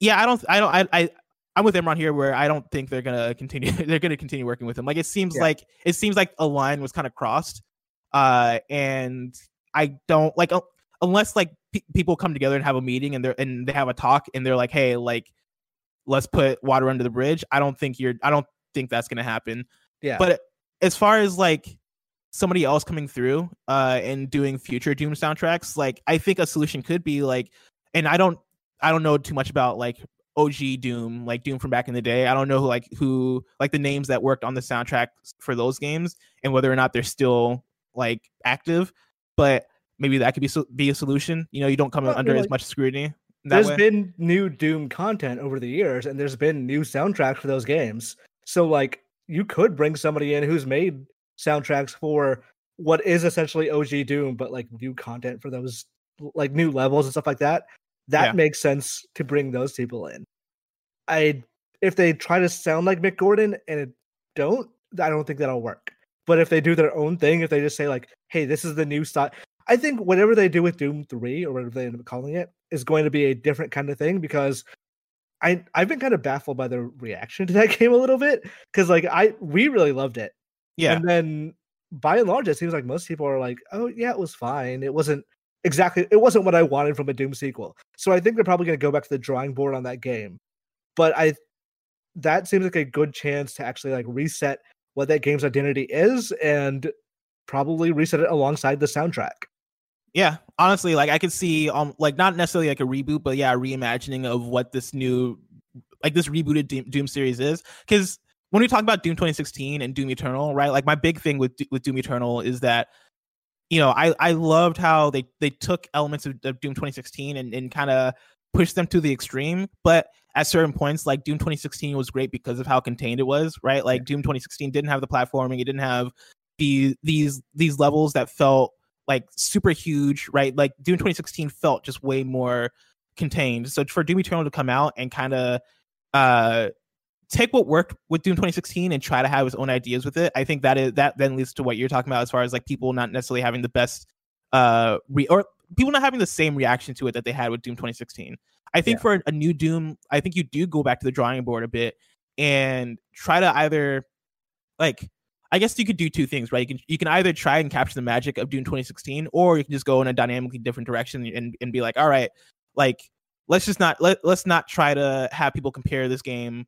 yeah, I don't, I don't, I, I, I'm with Imran here where I don't think they're gonna continue. they're gonna continue working with him. Like it seems yeah. like it seems like a line was kind of crossed, uh, and I don't like unless like pe- people come together and have a meeting and they're and they have a talk and they're like, hey, like let's put water under the bridge. I don't think you're. I don't think that's gonna happen. Yeah. But as far as like somebody else coming through uh and doing future Doom soundtracks, like I think a solution could be like, and I don't I don't know too much about like OG Doom, like Doom from back in the day. I don't know who like who like the names that worked on the soundtrack for those games and whether or not they're still like active, but maybe that could be be a solution. You know, you don't come well, under like, as much scrutiny. There's way. been new Doom content over the years, and there's been new soundtracks for those games. So like, you could bring somebody in who's made soundtracks for what is essentially OG Doom, but like new content for those like new levels and stuff like that. That yeah. makes sense to bring those people in. I if they try to sound like Mick Gordon and it don't, I don't think that'll work. But if they do their own thing, if they just say like, "Hey, this is the new style," I think whatever they do with Doom Three or whatever they end up calling it is going to be a different kind of thing because I I've been kind of baffled by the reaction to that game a little bit because like I we really loved it yeah. And then by and large, it seems like most people are like, oh, yeah, it was fine. It wasn't exactly, it wasn't what I wanted from a Doom sequel. So I think they're probably going to go back to the drawing board on that game. But I, that seems like a good chance to actually like reset what that game's identity is and probably reset it alongside the soundtrack. Yeah, honestly, like I could see, um, like not necessarily like a reboot, but yeah, reimagining of what this new, like this rebooted Doom, Doom series is. Because when we talk about Doom 2016 and Doom Eternal, right? Like my big thing with with Doom Eternal is that you know I I loved how they they took elements of, of Doom 2016 and and kind of pushed them to the extreme, but at certain points like Doom 2016 was great because of how contained it was, right? Like Doom 2016 didn't have the platforming, it didn't have the these these levels that felt like super huge, right? Like Doom 2016 felt just way more contained. So for Doom Eternal to come out and kind of uh take what worked with Doom 2016 and try to have his own ideas with it. I think that is that then leads to what you're talking about as far as like people not necessarily having the best uh re- or people not having the same reaction to it that they had with Doom 2016. I think yeah. for a new Doom, I think you do go back to the drawing board a bit and try to either like I guess you could do two things, right? You can you can either try and capture the magic of Doom 2016 or you can just go in a dynamically different direction and, and be like, all right, like let's just not let, let's not try to have people compare this game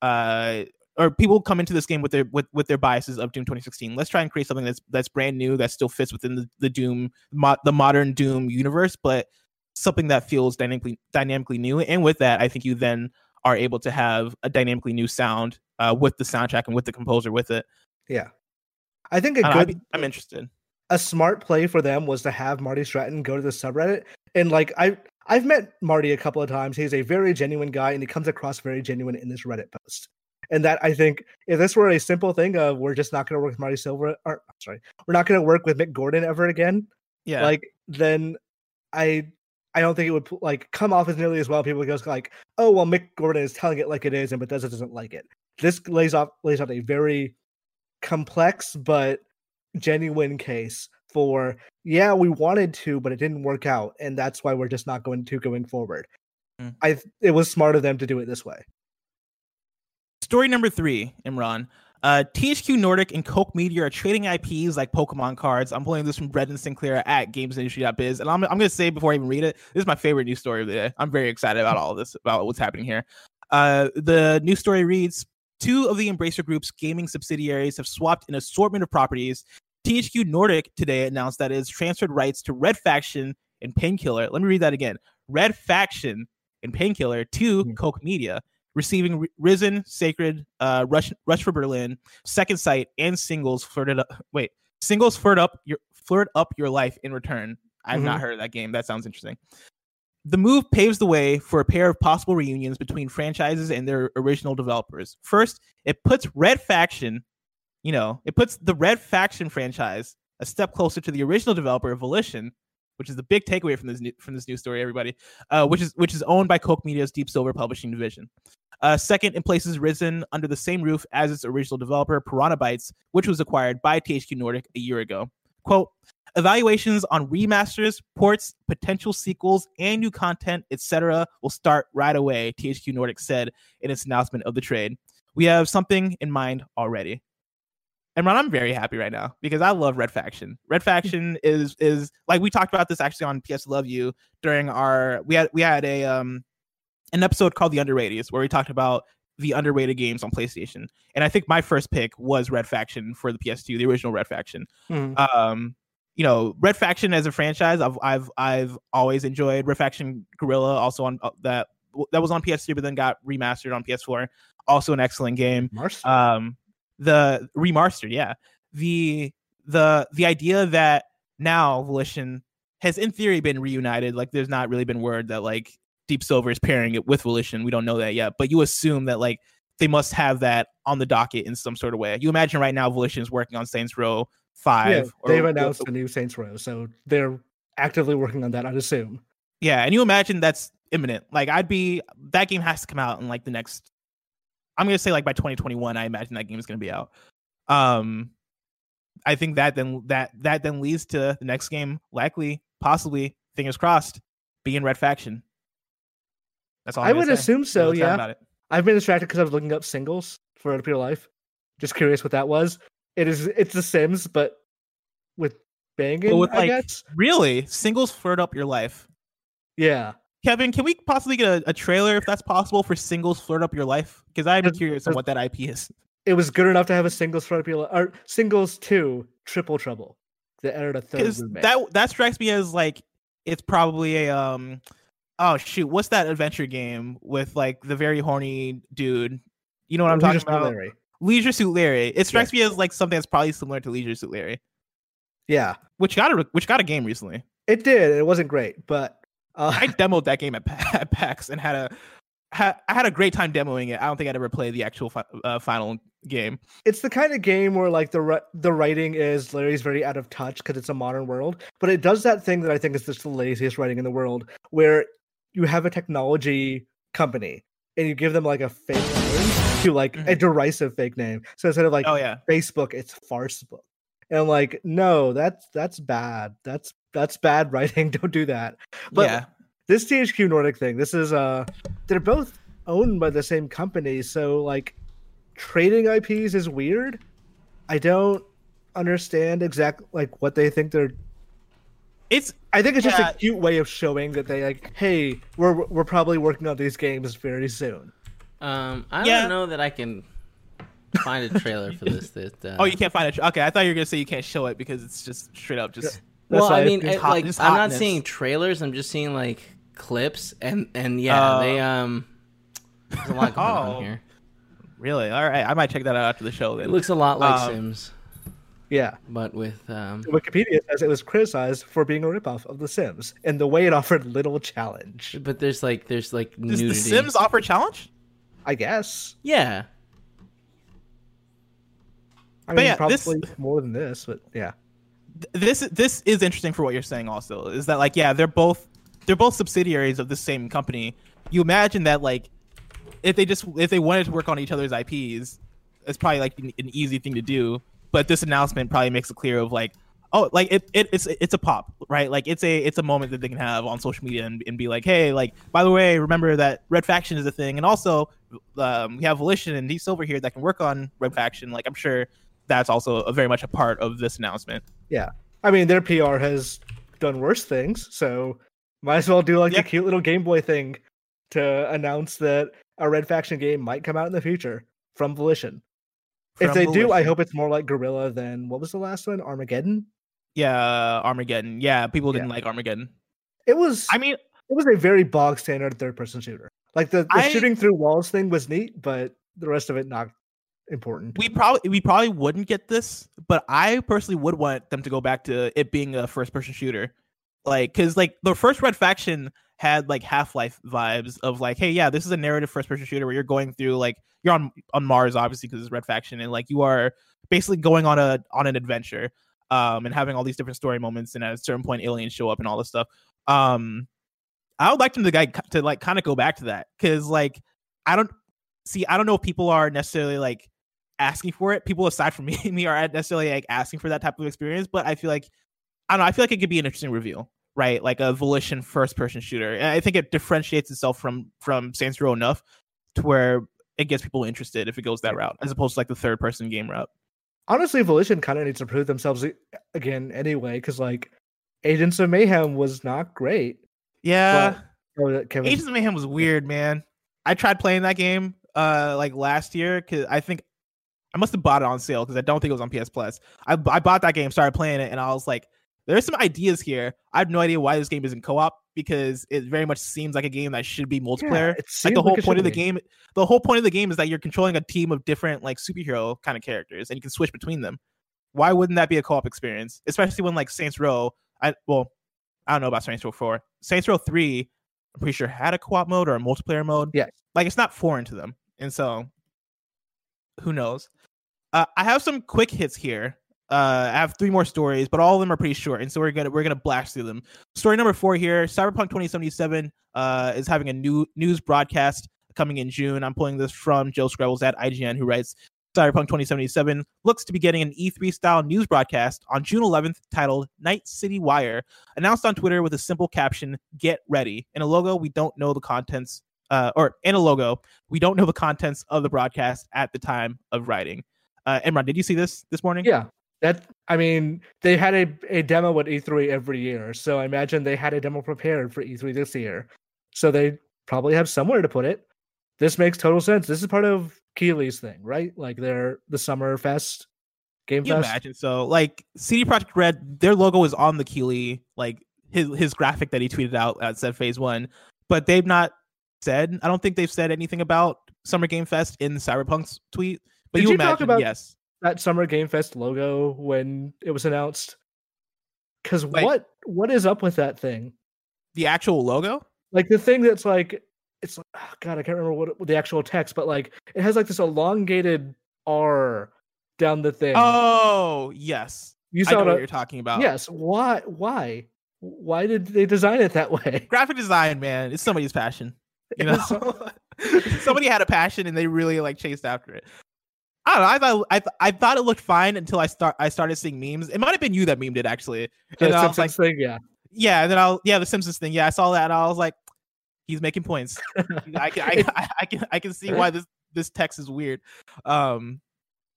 uh, or people come into this game with their with, with their biases of Doom 2016. Let's try and create something that's that's brand new that still fits within the, the Doom mo- the modern Doom universe, but something that feels dynamically dynamically new. And with that, I think you then are able to have a dynamically new sound uh, with the soundtrack and with the composer with it. Yeah, I think a I good. I'm interested. A smart play for them was to have Marty Stratton go to the subreddit and like I I've met Marty a couple of times. He's a very genuine guy, and he comes across very genuine in this Reddit post. And that I think if this were a simple thing of we're just not going to work with Marty Silver, or sorry, we're not going to work with Mick Gordon ever again. Yeah, like then I I don't think it would like come off as nearly as well. People go like, oh well, Mick Gordon is telling it like it is, and Bethesda doesn't like it. This lays off lays out a very complex but genuine case for yeah we wanted to but it didn't work out and that's why we're just not going to going forward mm. i it was smart of them to do it this way story number three imran uh, THQ Nordic and Koch Media are trading IPs like Pokemon cards. I'm pulling this from Brendan Sinclair at GamesIndustry.biz, and I'm, I'm going to say before I even read it, this is my favorite news story of the day. I'm very excited about all this, about what's happening here. Uh, the news story reads: Two of the Embracer Group's gaming subsidiaries have swapped an assortment of properties THQ Nordic today announced that it has transferred rights to Red Faction and Painkiller. Let me read that again. Red Faction and Painkiller to mm-hmm. Koch Media, receiving Risen, Sacred, uh, Rush, Rush for Berlin, Second Sight, and singles flirted up. Wait, singles flirt up your flirt up your life in return. I've mm-hmm. not heard of that game. That sounds interesting. The move paves the way for a pair of possible reunions between franchises and their original developers. First, it puts Red Faction you know, it puts the Red Faction franchise a step closer to the original developer, Volition, which is the big takeaway from this new, from this news story, everybody, uh, which is which is owned by Koch Media's Deep Silver Publishing division. Uh, second, it places Risen under the same roof as its original developer, Piranha Bytes, which was acquired by THQ Nordic a year ago. Quote, Evaluations on remasters, ports, potential sequels, and new content, etc., will start right away, THQ Nordic said in its announcement of the trade. We have something in mind already. Imran, I'm very happy right now because I love Red Faction. Red Faction is is like we talked about this actually on PS Love You during our we had we had a um an episode called The Underrated where we talked about the underrated games on PlayStation. And I think my first pick was Red Faction for the PS2, the original Red Faction. Mm. Um, you know, Red Faction as a franchise, I've I've I've always enjoyed Red Faction Guerrilla, also on uh, that that was on PS3, but then got remastered on PS4. Also an excellent game. Um, the remastered, yeah. The the the idea that now Volition has in theory been reunited. Like, there's not really been word that like Deep Silver is pairing it with Volition. We don't know that yet, but you assume that like they must have that on the docket in some sort of way. You imagine right now Volition is working on Saints Row Five. Yeah, they've announced a new Saints Row, so they're actively working on that. I'd assume. Yeah, and you imagine that's imminent. Like I'd be that game has to come out in like the next. I'm gonna say like by 2021. I imagine that game is gonna be out. Um, I think that then that that then leads to the next game likely, possibly, fingers crossed, being Red Faction. That's all i would say. assume so. Yeah, I've been distracted because I was looking up singles for Up Your Life. Just curious what that was. It is. It's The Sims, but with banging. with, I like, guess. Really, singles flirt up your life. Yeah. Kevin, can we possibly get a, a trailer if that's possible for singles flirt up your life? Because I'm curious on what that IP is. It was good enough to have a singles flirt up your life. Or singles two, triple trouble. The added a third. That that strikes me as like it's probably a um oh shoot, what's that adventure game with like the very horny dude? You know what I'm Leisure talking about? Larry. Leisure Suit Larry. It strikes me as like something that's probably similar to Leisure Suit Larry. Yeah, which got a which got a game recently. It did. It wasn't great, but uh... I demoed that game at, at PAX and had a I had a great time demoing it. I don't think I'd ever play the actual fi- uh, final game. It's the kind of game where like the the writing is Larry's very out of touch because it's a modern world, but it does that thing that I think is just the laziest writing in the world, where you have a technology company and you give them like a fake name to like mm-hmm. a derisive fake name. So instead of like oh yeah Facebook, it's Farcebook. And I'm like, no, that's that's bad. That's that's bad writing. Don't do that. But yeah. this THQ Nordic thing, this is uh they're both owned by the same company, so like trading IPs is weird. I don't understand exactly like what they think they're it's I think it's yeah. just a cute way of showing that they like, hey, we're we're probably working on these games very soon. Um, I yeah. don't know that I can find a trailer for this. That uh... oh, you can't find it. Okay, I thought you were gonna say you can't show it because it's just straight up just. Yeah. Well, I mean, it, hot, like I'm not seeing trailers. I'm just seeing like clips, and and yeah, uh, they um. There's a lot going oh, on here. Really? All right, I might check that out after the show. Then it looks a lot like um, Sims. Yeah, but with um... Wikipedia says it was criticized for being a ripoff of The Sims and the way it offered little challenge. But there's like there's like Does nudity. The Sims offer challenge? I guess. Yeah. I mean, yeah, probably this, more than this, but yeah. This this is interesting for what you're saying. Also, is that like yeah, they're both they're both subsidiaries of the same company. You imagine that like if they just if they wanted to work on each other's IPs, it's probably like an, an easy thing to do but this announcement probably makes it clear of like oh like it, it it's it's a pop right? Like it's a it's a moment that they can have on social media and, and be like hey like by the way remember that red faction is a thing. And also um, we have volition and Deep Silver here that can work on red faction. Like i'm sure that's also a, very much a part of this announcement. Yeah. I mean their pr has done worse things so might as well do like a cute little game boy thing to announce that a red faction game might come out in the future from volition if they do, I hope it's more like Guerrilla than what was the last one? Armageddon. Yeah, Armageddon. Yeah, people didn't yeah. like Armageddon. It was. I mean, it was a very bog standard third person shooter. Like the, the I, shooting through walls thing was neat, but the rest of it not important. We probably we probably wouldn't get this, but I personally would want them to go back to it being a first person shooter. Like, cause like the first Red Faction had like Half Life vibes of like, hey, yeah, this is a narrative first person shooter where you're going through like you're on on Mars obviously because it's Red Faction and like you are basically going on a on an adventure um and having all these different story moments and at a certain point aliens show up and all this stuff. Um I would like them to guy to like kind of go back to that because like I don't see I don't know if people are necessarily like asking for it. People aside from me me are necessarily like asking for that type of experience, but I feel like I don't know. I feel like it could be an interesting reveal, right? Like a Volition first person shooter. And I think it differentiates itself from from Saints Row enough to where it gets people interested if it goes that route, as opposed to like the third person game route. Honestly, Volition kind of needs to prove themselves again anyway, because like Agents of Mayhem was not great. Yeah, but, oh, Agents of Mayhem was weird, man. I tried playing that game uh like last year because I think I must have bought it on sale because I don't think it was on PS Plus. I I bought that game, started playing it, and I was like, there's some ideas here. I have no idea why this game isn't co-op because it very much seems like a game that should be multiplayer. Yeah, like the whole like point of the game, the whole point of the game is that you're controlling a team of different like superhero kind of characters, and you can switch between them. Why wouldn't that be a co-op experience? Especially when like Saints Row, I well, I don't know about Saints Row Four, Saints Row Three. I'm pretty sure had a co-op mode or a multiplayer mode. Yeah, like it's not foreign to them, and so who knows? Uh, I have some quick hits here. Uh, I have three more stories, but all of them are pretty short, and so we're gonna we're gonna blast through them. Story number four here: Cyberpunk 2077 uh, is having a new news broadcast coming in June. I'm pulling this from Joe Skrebels at IGN, who writes Cyberpunk 2077 looks to be getting an E3 style news broadcast on June 11th titled Night City Wire, announced on Twitter with a simple caption, Get ready. In a logo, we don't know the contents, uh, or in a logo, we don't know the contents of the broadcast at the time of writing. Uh, Imran, did you see this this morning? Yeah, that I mean, they had a, a demo at E3 every year, so I imagine they had a demo prepared for E3 this year. So they probably have somewhere to put it. This makes total sense. This is part of Keighley's thing, right? Like they're the Summer Fest game you fest. Imagine so. Like CD Projekt Red, their logo is on the Keeley, like his his graphic that he tweeted out at said Phase One, but they've not said. I don't think they've said anything about Summer Game Fest in Cyberpunk's tweet. But Did you, you imagine, talk about yes that Summer Game Fest logo when it was announced? Because what what is up with that thing? The actual logo, like the thing that's like it's like oh God, I can't remember what, what the actual text, but like it has like this elongated R down the thing. Oh yes, you saw what you're talking about. Yes, why? Why? Why did they design it that way? Graphic design, man, it's somebody's passion. You know, somebody had a passion and they really like chased after it. I don't know. I thought I, th- I thought it looked fine until I start I started seeing memes. It might have been you that memed it actually. And the Simpsons like, thing, yeah. Yeah, and then I'll yeah the Simpsons thing. Yeah, I saw that and I was like, he's making points. I can I, I, I, can I can see why this this text is weird. Um,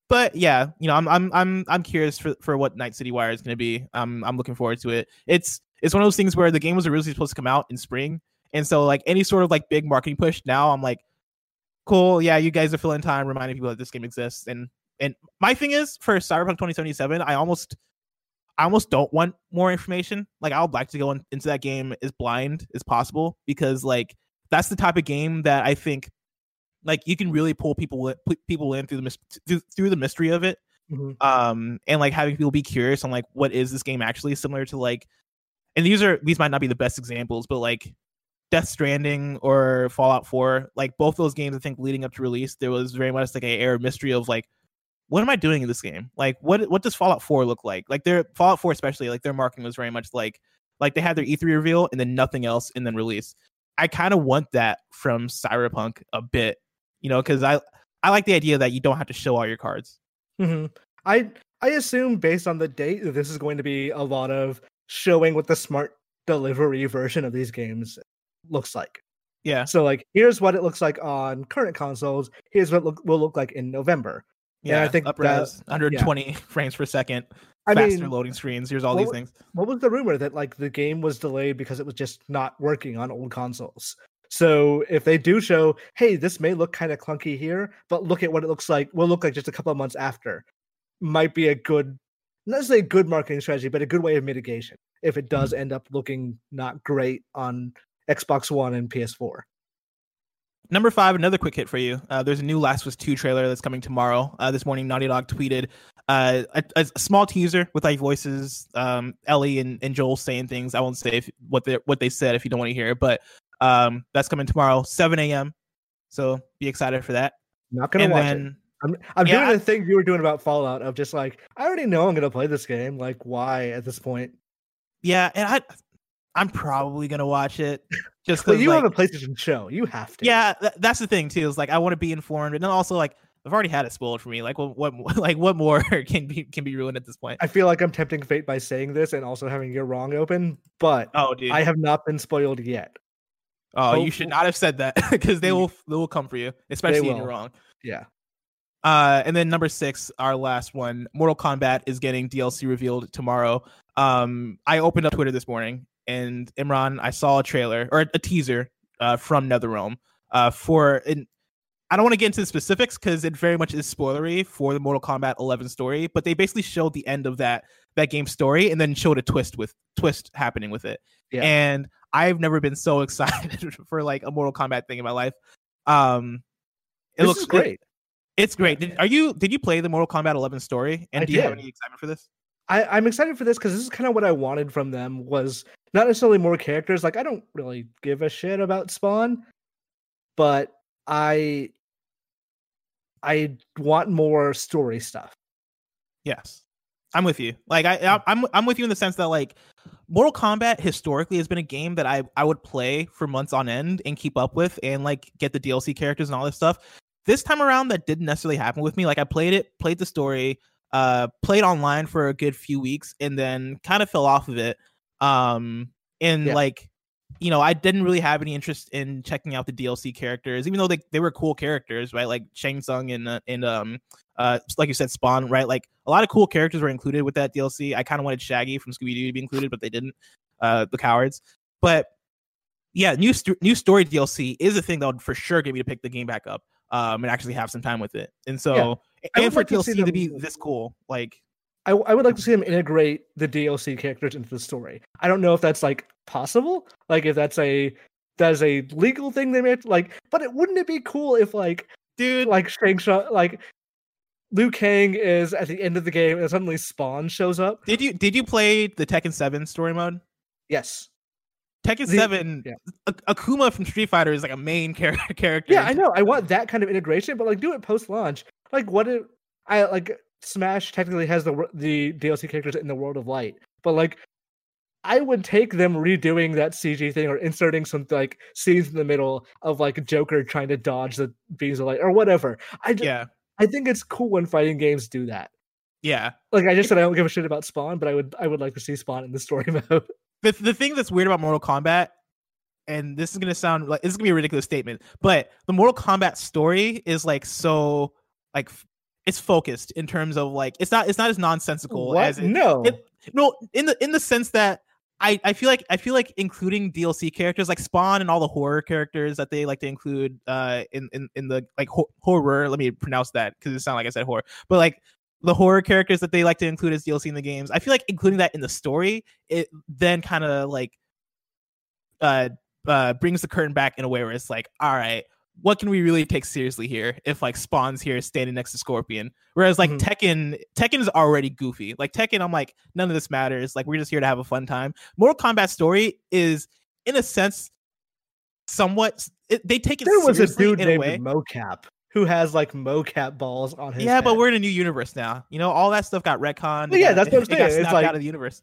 but yeah, you know, I'm I'm I'm I'm curious for for what Night City Wire is going to be. Um, I'm looking forward to it. It's it's one of those things where the game was originally supposed to come out in spring, and so like any sort of like big marketing push now, I'm like cool. Yeah, you guys are filling time, reminding people that this game exists. And and my thing is for Cyberpunk 2077, I almost I almost don't want more information. Like I would like to go in, into that game as blind as possible because like that's the type of game that I think like you can really pull people people in through the through, through the mystery of it. Mm-hmm. Um and like having people be curious on like what is this game actually similar to like and these are these might not be the best examples, but like Death Stranding or Fallout 4, like both those games, I think leading up to release, there was very much like a air of mystery of like, what am I doing in this game? Like, what what does Fallout 4 look like? Like their Fallout 4, especially, like their marketing was very much like like they had their E3 reveal and then nothing else and then release. I kind of want that from Cyberpunk a bit, you know, because I I like the idea that you don't have to show all your cards. Mm-hmm. I I assume based on the date this is going to be a lot of showing what the smart delivery version of these games looks like. Yeah. So like, here's what it looks like on current consoles. Here's what it look, will look like in November. Yeah, and I think upres, that, 120 yeah. frames per second. I faster mean, loading screens. Here's all what, these things. What was the rumor that like the game was delayed because it was just not working on old consoles? So if they do show, hey, this may look kind of clunky here, but look at what it looks like. Will look like just a couple of months after. Might be a good, not necessarily a good marketing strategy, but a good way of mitigation if it does mm-hmm. end up looking not great on Xbox One and PS4. Number five, another quick hit for you. Uh, there's a new Last of Us 2 trailer that's coming tomorrow. Uh, this morning, Naughty Dog tweeted uh, a, a, small teaser with like voices, um, Ellie and, and Joel saying things. I won't say if, what they what they said if you don't want to hear it, but um, that's coming tomorrow, 7 a.m. So be excited for that. Not gonna and watch then, it. I'm, I'm yeah, doing the thing you were doing about Fallout of just like I already know I'm gonna play this game. Like why at this point? Yeah, and I I'm probably gonna watch it just because you like, have a PlayStation show. You have to. Yeah, th- that's the thing too. Is like I want to be informed, and then also like I've already had it spoiled for me. Like what, what like what more can be can be ruined at this point? I feel like I'm tempting fate by saying this and also having your wrong open, but oh, dude. I have not been spoiled yet. Oh, Hopefully. you should not have said that because they will they will come for you, especially if you're wrong. Yeah. Uh, and then number six, our last one, Mortal Kombat is getting DLC revealed tomorrow. Um, I opened up Twitter this morning, and Imran, I saw a trailer or a teaser uh, from NetherRealm uh, for an I don't want to get into the specifics because it very much is spoilery for the Mortal Kombat 11 story, but they basically showed the end of that that game story and then showed a twist with twist happening with it. Yeah. And I've never been so excited for like a Mortal Kombat thing in my life. Um, it this looks great. It, it's great. Did, are you did you play the Mortal Kombat 11 story? And I do you have any excitement for this? I, I'm excited for this because this is kind of what I wanted from them was not necessarily more characters. Like I don't really give a shit about Spawn, but I I want more story stuff. Yes. I'm with you. Like I, I'm, I'm with you in the sense that like Mortal Kombat historically has been a game that I, I would play for months on end and keep up with and like get the DLC characters and all this stuff. This time around, that didn't necessarily happen with me. Like I played it, played the story, uh, played online for a good few weeks, and then kind of fell off of it. Um, and yeah. like you know, I didn't really have any interest in checking out the DLC characters, even though they, they were cool characters, right? Like Shang Tsung and uh, and um uh like you said, Spawn, right? Like a lot of cool characters were included with that DLC. I kind of wanted Shaggy from Scooby Doo to be included, but they didn't. Uh, the cowards. But yeah, new st- new story DLC is a thing that would for sure get me to pick the game back up, um, and actually have some time with it. And so, yeah. And for like DLC to, to be this cool, like I, I would like to see them integrate the DLC characters into the story. I don't know if that's like possible, like if that's a that's a legal thing they made, like. But it wouldn't it be cool if like, dude, like Shang like Liu Kang is at the end of the game and suddenly Spawn shows up. Did you did you play the Tekken Seven story mode? Yes. Tekken the, Seven, yeah. Akuma from Street Fighter is like a main char- character. Yeah, I know. I want that kind of integration, but like do it post launch. Like what? It, I like Smash technically has the the DLC characters in the World of Light, but like I would take them redoing that CG thing or inserting some like scenes in the middle of like Joker trying to dodge the beams of light or whatever. I just, yeah, I think it's cool when fighting games do that. Yeah, like I just said, I don't give a shit about Spawn, but I would I would like to see Spawn in the story mode. The the thing that's weird about Mortal Kombat, and this is gonna sound like this is gonna be a ridiculous statement, but the Mortal Kombat story is like so like it's focused in terms of like it's not it's not as nonsensical what? as it, no it, no in the in the sense that I, I feel like I feel like including DLC characters like Spawn and all the horror characters that they like to include uh in in, in the like ho- horror let me pronounce that because it sounds like I said horror but like the horror characters that they like to include as DLC in the games I feel like including that in the story it then kind of like uh uh brings the curtain back in a way where it's like all right what can we really take seriously here if like Spawn's here standing next to Scorpion? Whereas like mm-hmm. Tekken, Tekken is already goofy. Like Tekken, I'm like, none of this matters. Like we're just here to have a fun time. Mortal Kombat story is, in a sense, somewhat. It, they take it. There was a dude named a Mocap who has like mocap balls on his. Yeah, head. but we're in a new universe now. You know, all that stuff got retconned. Well, yeah, got, that's what I'm saying. It it's like out of the universe.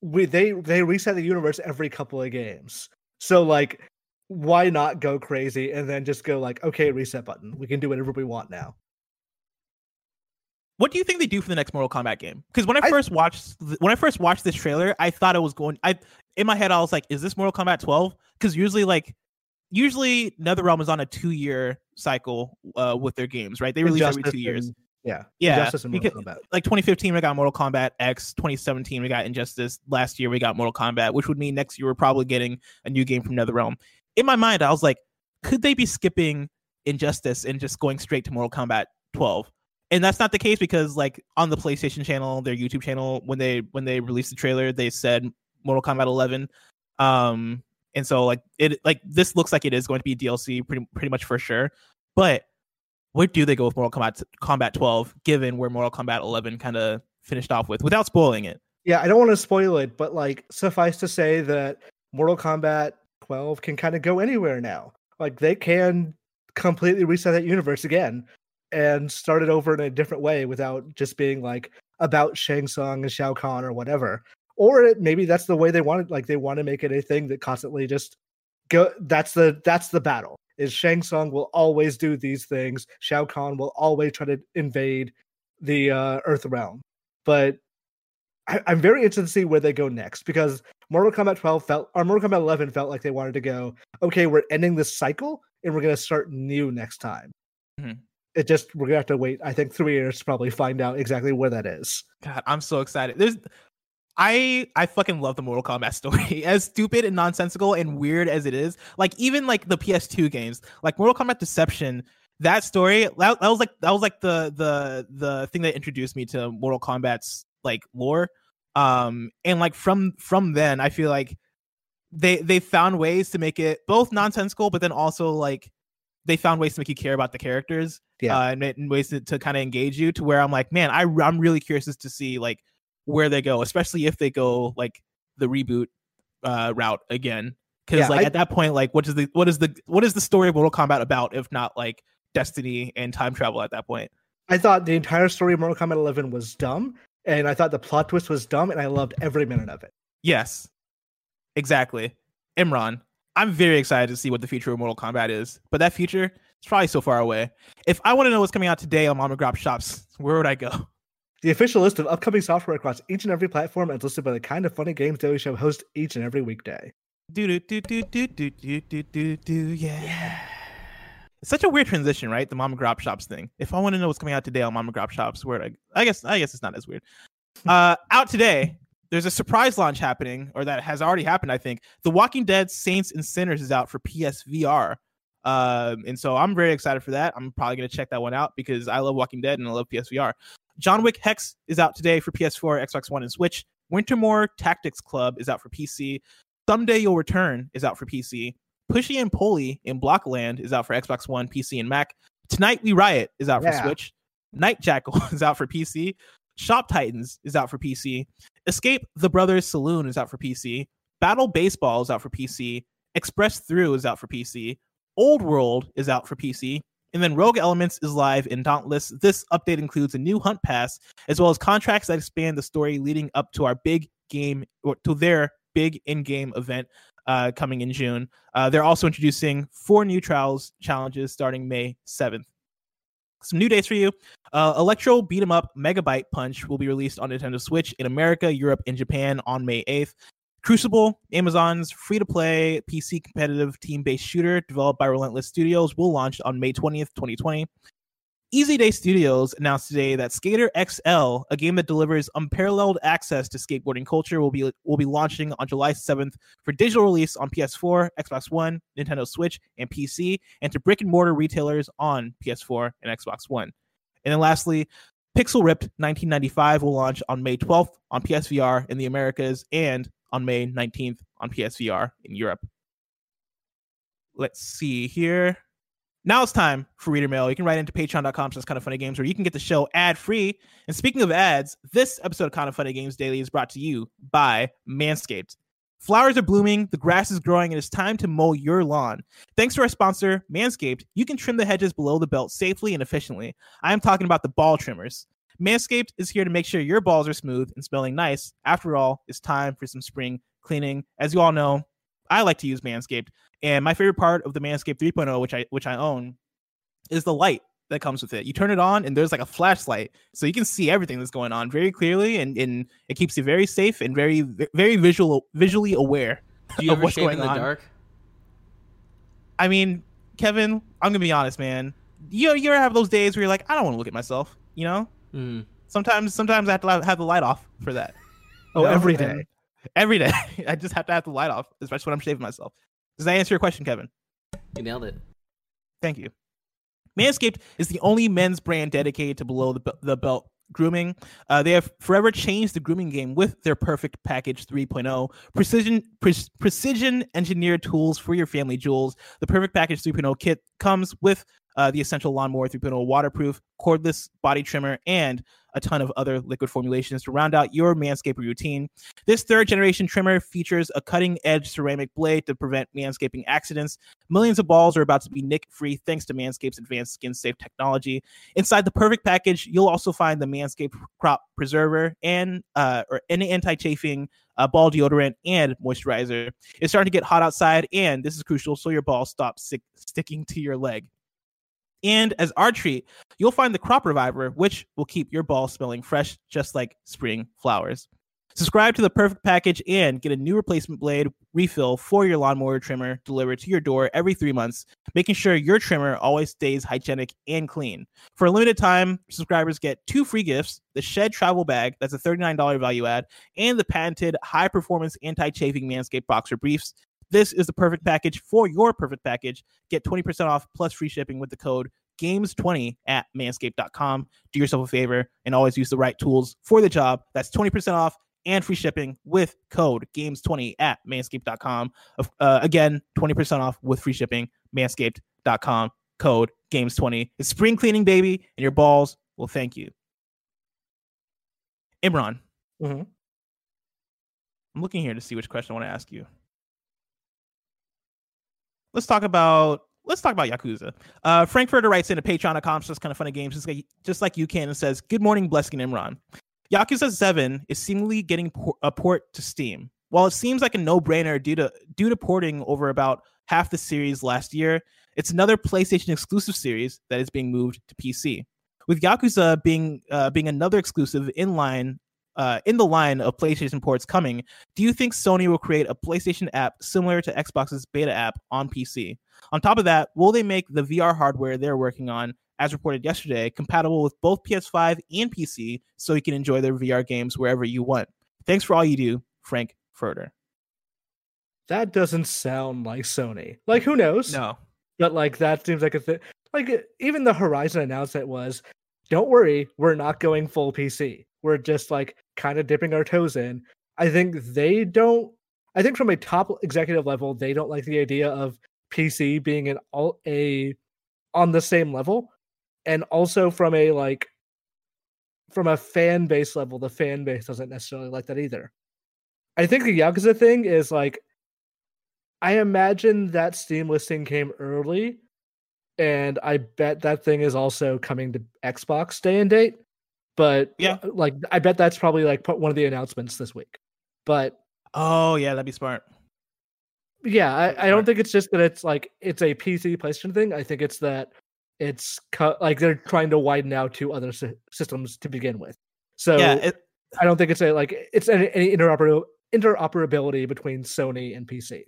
We they they reset the universe every couple of games. So like why not go crazy and then just go like, okay, reset button. We can do whatever we want now. What do you think they do for the next Mortal Kombat game? Because when I, I first watched when I first watched this trailer, I thought it was going. I in my head I was like, is this Mortal Kombat 12? Because usually like usually NetherRealm is on a two year cycle uh, with their games, right? They release every two years. Yeah. Injustice and, yeah, yeah. Because, like 2015, we got Mortal Kombat X. 2017, we got Injustice. Last year, we got Mortal Kombat, which would mean next year we're probably getting a new game from NetherRealm in my mind, I was like, could they be skipping Injustice and just going straight to Mortal Kombat 12? And that's not the case because like on the PlayStation channel, their YouTube channel, when they when they released the trailer, they said Mortal Kombat 11. Um, and so like it like this looks like it is going to be DLC pretty pretty much for sure. But where do they go with Mortal Kombat Kombat 12, given where Mortal Kombat 11 kind of finished off with, without spoiling it? Yeah, I don't want to spoil it, but like suffice to say that Mortal Kombat 12 can kind of go anywhere now. Like they can completely reset that universe again and start it over in a different way without just being like about Shang Tsung and Shao Kahn or whatever. Or it, maybe that's the way they want it. Like they want to make it a thing that constantly just go. That's the that's the battle. is Shang Tsung will always do these things. Shao Kahn will always try to invade the uh, Earth realm. But I, am very interested to see where they go next because Mortal Kombat 12 felt, or Mortal Kombat 11 felt like they wanted to go, okay, we're ending this cycle and we're going to start new next time. Mm-hmm. It just, we're going to have to wait, I think, three years to probably find out exactly where that is. God, I'm so excited. There's, I I fucking love the Mortal Kombat story. As stupid and nonsensical and weird as it is, like even like the PS2 games, like Mortal Kombat Deception, that story that, that was like that was like the the the thing that introduced me to Mortal Kombat's like lore. Um and like from from then I feel like they they found ways to make it both nonsensical but then also like they found ways to make you care about the characters yeah uh, and, and ways to, to kind of engage you to where i'm like man I, i'm really curious to see like where they go, especially if they go like the reboot uh, route again. Because yeah, like I, at that point, like what is the what is the what is the story of Mortal Kombat about if not like destiny and time travel at that point? I thought the entire story of Mortal Kombat 11 was dumb, and I thought the plot twist was dumb, and I loved every minute of it. Yes, exactly. Imran, I'm very excited to see what the future of Mortal Kombat is, but that future is probably so far away. If I want to know what's coming out today on Mom and Grop shops, where would I go? The official list of upcoming software across each and every platform is listed by the kind of funny games Daily Show hosts each and every weekday. Do do do do do do do do do do yeah. yeah. It's such a weird transition, right? The Mama Grop Shops thing. If I want to know what's coming out today on Mama Grop Shops, where I, I guess I guess it's not as weird. Uh, out today, there's a surprise launch happening, or that has already happened. I think The Walking Dead: Saints and Sinners is out for PSVR. Um, and so I'm very excited for that. I'm probably gonna check that one out because I love Walking Dead and I love PSVR. John Wick Hex is out today for PS4, Xbox One, and Switch. Wintermoor Tactics Club is out for PC. Someday You'll Return is out for PC. Pushy and Pulley in Blockland is out for Xbox One, PC, and Mac. Tonight We Riot is out yeah. for Switch. Night Jackal is out for PC. Shop Titans is out for PC. Escape the Brothers Saloon is out for PC. Battle Baseball is out for PC. Express Through is out for PC. Old World is out for PC. And then Rogue Elements is live in Dauntless. This update includes a new hunt pass, as well as contracts that expand the story leading up to our big game or to their big in-game event uh, coming in June. Uh, they're also introducing four new trials challenges starting May 7th. Some new dates for you. Uh, Electro Beat 'em Up Megabyte Punch will be released on Nintendo Switch in America, Europe, and Japan on May 8th. Crucible, Amazon's free to play PC competitive team based shooter developed by Relentless Studios, will launch on May 20th, 2020. Easy Day Studios announced today that Skater XL, a game that delivers unparalleled access to skateboarding culture, will be will be launching on July 7th for digital release on PS4, Xbox One, Nintendo Switch, and PC, and to brick and mortar retailers on PS4 and Xbox One. And then lastly, Pixel Ripped 1995 will launch on May 12th on PSVR in the Americas and on May 19th on PSVR in Europe. Let's see here. Now it's time for reader mail. You can write into patreon.com slash kind of funny games where you can get the show ad free. And speaking of ads, this episode of Kind of Funny Games Daily is brought to you by Manscaped. Flowers are blooming, the grass is growing, and it's time to mow your lawn. Thanks to our sponsor, Manscaped, you can trim the hedges below the belt safely and efficiently. I am talking about the ball trimmers. Manscaped is here to make sure your balls are smooth and smelling nice. After all, it's time for some spring cleaning. As you all know, I like to use Manscaped, and my favorite part of the Manscaped 3.0, which I which I own, is the light that comes with it. You turn it on, and there's like a flashlight, so you can see everything that's going on very clearly, and, and it keeps you very safe and very very visual visually aware of what's going on. Dark? I mean, Kevin, I'm gonna be honest, man. You you ever have those days where you're like, I don't want to look at myself, you know? Mm. Sometimes, sometimes I have to have the light off for that. Oh, every day. Every day, I just have to have the light off, especially when I'm shaving myself. Does that answer your question, Kevin? You nailed it. Thank you. Manscaped is the only men's brand dedicated to below the, the belt grooming. Uh, they have forever changed the grooming game with their Perfect Package 3.0, precision pre- precision engineered tools for your family jewels. The Perfect Package 3.0 kit comes with uh, the Essential Lawnmower 3.0 waterproof, cordless body trimmer, and a ton of other liquid formulations to round out your manscaping routine. This third generation trimmer features a cutting edge ceramic blade to prevent manscaping accidents. Millions of balls are about to be nick free thanks to Manscaped's advanced skin safe technology. Inside the perfect package, you'll also find the Manscaped Crop Preserver and uh, or any anti chafing uh, ball deodorant and moisturizer. It's starting to get hot outside, and this is crucial so your balls stop sick, sticking to your leg. And as our treat, you'll find the Crop Reviver, which will keep your ball smelling fresh, just like spring flowers. Subscribe to the perfect package and get a new replacement blade refill for your lawnmower trimmer delivered to your door every three months, making sure your trimmer always stays hygienic and clean. For a limited time, subscribers get two free gifts the Shed Travel Bag, that's a $39 value add, and the patented high performance anti chafing Manscaped Boxer Briefs. This is the perfect package for your perfect package. Get 20% off plus free shipping with the code games20 at manscaped.com. Do yourself a favor and always use the right tools for the job. That's 20% off and free shipping with code games20 at manscaped.com. Uh, again, 20% off with free shipping, manscaped.com, code games20. It's spring cleaning, baby, and your balls will thank you. Imran. Mm-hmm. I'm looking here to see which question I want to ask you. Let's talk about let's talk about Yakuza. Uh, Frankfurter writes in a Patreon.com just kind of funny games, just like, just like you can, and says, "Good morning, Blessing Imran. Yakuza 7 is seemingly getting por- a port to Steam. While it seems like a no-brainer due to due to porting over about half the series last year, it's another PlayStation exclusive series that is being moved to PC. With Yakuza being uh, being another exclusive in line uh, in the line of PlayStation ports coming, do you think Sony will create a PlayStation app similar to Xbox's beta app on PC? On top of that, will they make the VR hardware they're working on as reported yesterday, compatible with both PS5 and PC so you can enjoy their VR games wherever you want. Thanks for all you do, Frank Furter. That doesn't sound like Sony. Like, who knows? No. But, like, that seems like a thing. Like, even the Horizon announcement was don't worry, we're not going full PC. We're just, like, kind of dipping our toes in. I think they don't. I think from a top executive level, they don't like the idea of PC being an all a on the same level and also from a like from a fan base level, the fan base doesn't necessarily like that either. I think the Yakuza thing is like I imagine that Steam listing came early, and I bet that thing is also coming to Xbox day and date. But yeah, uh, like I bet that's probably like one of the announcements this week. But oh yeah, that'd be smart. Yeah, I, I don't think it's just that it's like it's a PC PlayStation thing. I think it's that it's cut like they're trying to widen out to other sy- systems to begin with. So yeah, it, I don't think it's a like it's any, any interoper- interoperability between Sony and PC.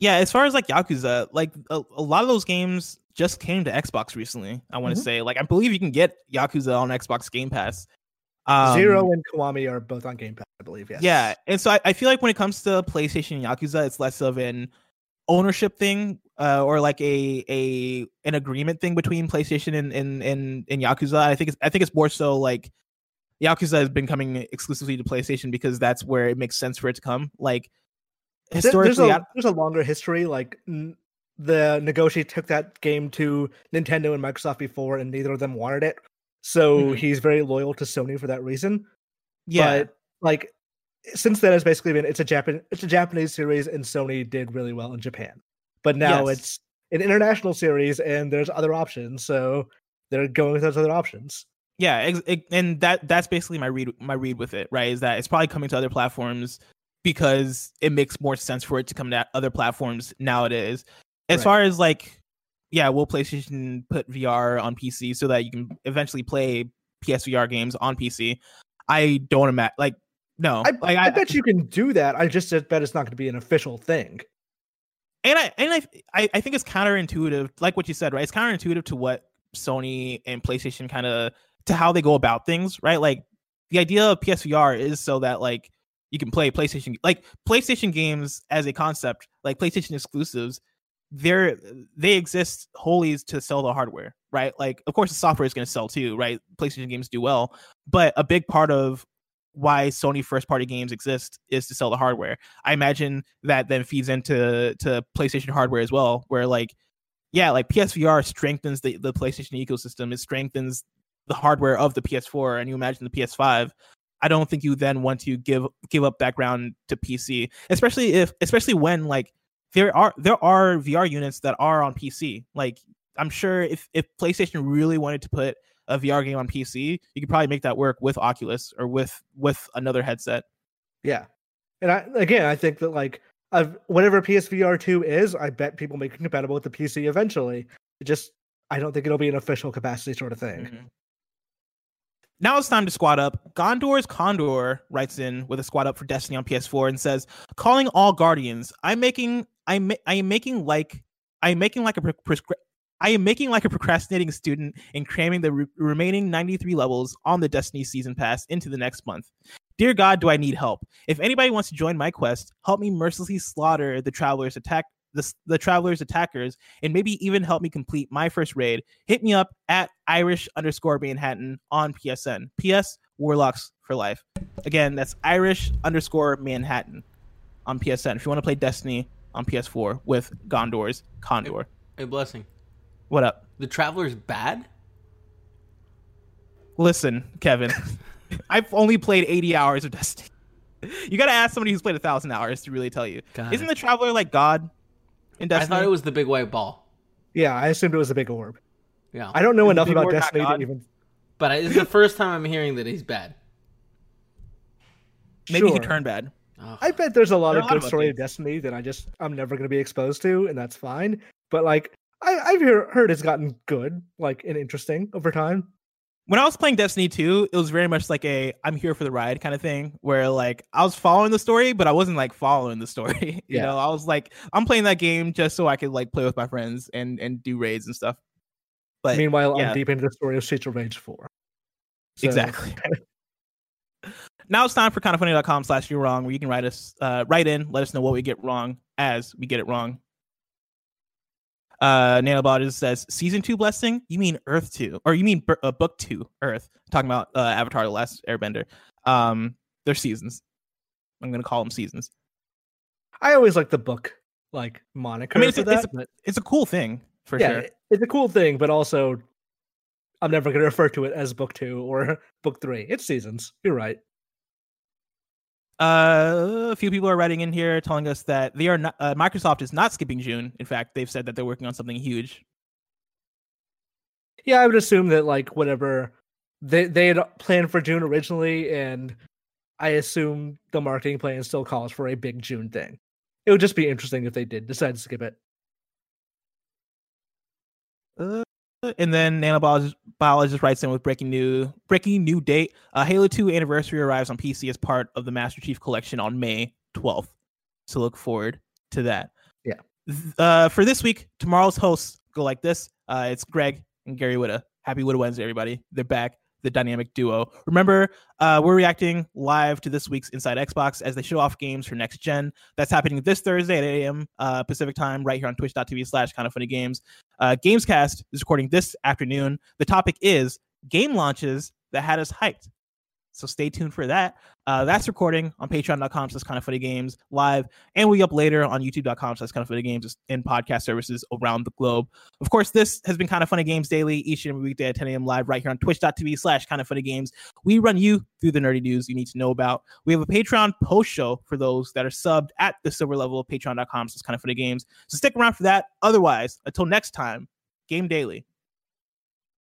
Yeah, as far as like Yakuza, like a, a lot of those games just came to Xbox recently. I want to mm-hmm. say, like, I believe you can get Yakuza on Xbox Game Pass. Um, Zero and Kiwami are both on Game Pass, I believe. Yes. Yeah, and so I, I feel like when it comes to PlayStation Yakuza, it's less of an ownership thing uh, or like a a an agreement thing between PlayStation and and and, and Yakuza. I think it's I think it's more so like Yakuza has been coming exclusively to PlayStation because that's where it makes sense for it to come. Like historically, there's a, there's a longer history. Like the negotiate took that game to Nintendo and Microsoft before, and neither of them wanted it. So mm-hmm. he's very loyal to Sony for that reason. Yeah, but like since then, it's basically been it's a Japan it's a Japanese series, and Sony did really well in Japan but now yes. it's an international series and there's other options so they're going with those other options yeah and that that's basically my read my read with it right is that it's probably coming to other platforms because it makes more sense for it to come to other platforms nowadays as right. far as like yeah will playstation put vr on pc so that you can eventually play psvr games on pc i don't imagine like no I, like, I, I bet you can do that i just bet it's not going to be an official thing and I and I I think it's counterintuitive, like what you said, right? It's counterintuitive to what Sony and PlayStation kind of to how they go about things, right? Like the idea of PSVR is so that like you can play PlayStation like PlayStation games as a concept, like PlayStation exclusives, they're they exist wholly to sell the hardware, right? Like of course the software is going to sell too, right? PlayStation games do well, but a big part of why Sony first party games exist is to sell the hardware. I imagine that then feeds into to PlayStation hardware as well, where like yeah, like PSVR strengthens the, the PlayStation ecosystem. It strengthens the hardware of the PS4, and you imagine the PS5. I don't think you then want to give give up that ground to PC, especially if especially when like there are there are VR units that are on PC. Like I'm sure if if PlayStation really wanted to put a VR game on PC, you could probably make that work with Oculus or with with another headset. Yeah, and I again I think that like of whatever PSVR two is, I bet people make it compatible with the PC eventually. It just I don't think it'll be an official capacity sort of thing. Mm-hmm. Now it's time to squad up. Gondor's Condor writes in with a squad up for Destiny on PS4 and says, "Calling all Guardians. I'm making I'm I am making like I'm making like a prescri- I am making like a procrastinating student and cramming the re- remaining 93 levels on the Destiny season pass into the next month. Dear God, do I need help? If anybody wants to join my quest, help me mercilessly slaughter the travelers attack the, the travelers attackers and maybe even help me complete my first raid hit me up at irish underscore manhattan on psn ps warlocks for life. Again that's irish underscore manhattan on psn if you want to play destiny on ps4 with gondor's condor. A blessing. What up? The traveler's bad? Listen kevin I've only played 80 hours of Destiny. You gotta ask somebody who's played a thousand hours to really tell you. God. Isn't the Traveler like God in Destiny? I thought it was the big white ball. Yeah, I assumed it was a big orb. Yeah, I don't know Is enough about Destiny to even. But it's the first time I'm hearing that he's bad. Maybe sure. he turned bad. Oh. I bet there's a lot there of good story of Destiny that I just I'm never gonna be exposed to, and that's fine. But like I, I've hear, heard it's gotten good, like and interesting over time when I was playing Destiny 2, it was very much like a I'm here for the ride kind of thing where like I was following the story, but I wasn't like following the story. you yeah. know, I was like, I'm playing that game just so I could like play with my friends and and do raids and stuff. But meanwhile, yeah. I'm deep into the story of Streets of Rage 4. So. Exactly. now it's time for kindafunny.com slash you're wrong, where you can write us uh write in, let us know what we get wrong as we get it wrong. Uh, Nanobot just says season two blessing. You mean Earth two, or you mean uh, book two Earth? Talking about uh, Avatar: The Last Airbender. Um, they're seasons. I'm gonna call them seasons. I always like the book like moniker. I mean, it's, a, that, it's, a, it's a cool thing for yeah, sure. It's a cool thing, but also I'm never gonna refer to it as book two or book three. It's seasons. You're right. Uh, a few people are writing in here telling us that they are not. Uh, Microsoft is not skipping June. In fact, they've said that they're working on something huge. Yeah, I would assume that like whatever they they had planned for June originally, and I assume the marketing plan still calls for a big June thing. It would just be interesting if they did decide to skip it. Uh, and then nanobiologist biologist writes in with breaking new breaking new date. Uh, Halo 2 anniversary arrives on PC as part of the Master Chief Collection on May 12th. So look forward to that. Yeah. Uh, for this week, tomorrow's hosts go like this. Uh, it's Greg and Gary Whitta. Happy Whitta Wednesday, everybody. They're back the dynamic duo. Remember, uh, we're reacting live to this week's Inside Xbox as they show off games for next gen. That's happening this Thursday at 8 a.m. Uh, Pacific time, right here on twitch.tv slash kind of funny games. Uh, Gamescast is recording this afternoon. The topic is game launches that had us hyped. So stay tuned for that. Uh, that's recording on patreon.com slash kind of funny games live. And we up later on youtube.com slash kind of funny games and podcast services around the globe. Of course, this has been kind of funny games daily each and every weekday at 10 a.m. live right here on twitch.tv slash kind of funny games. We run you through the nerdy news you need to know about. We have a Patreon post show for those that are subbed at the silver level of patreon.com slash kind of funny games. So stick around for that. Otherwise, until next time, game daily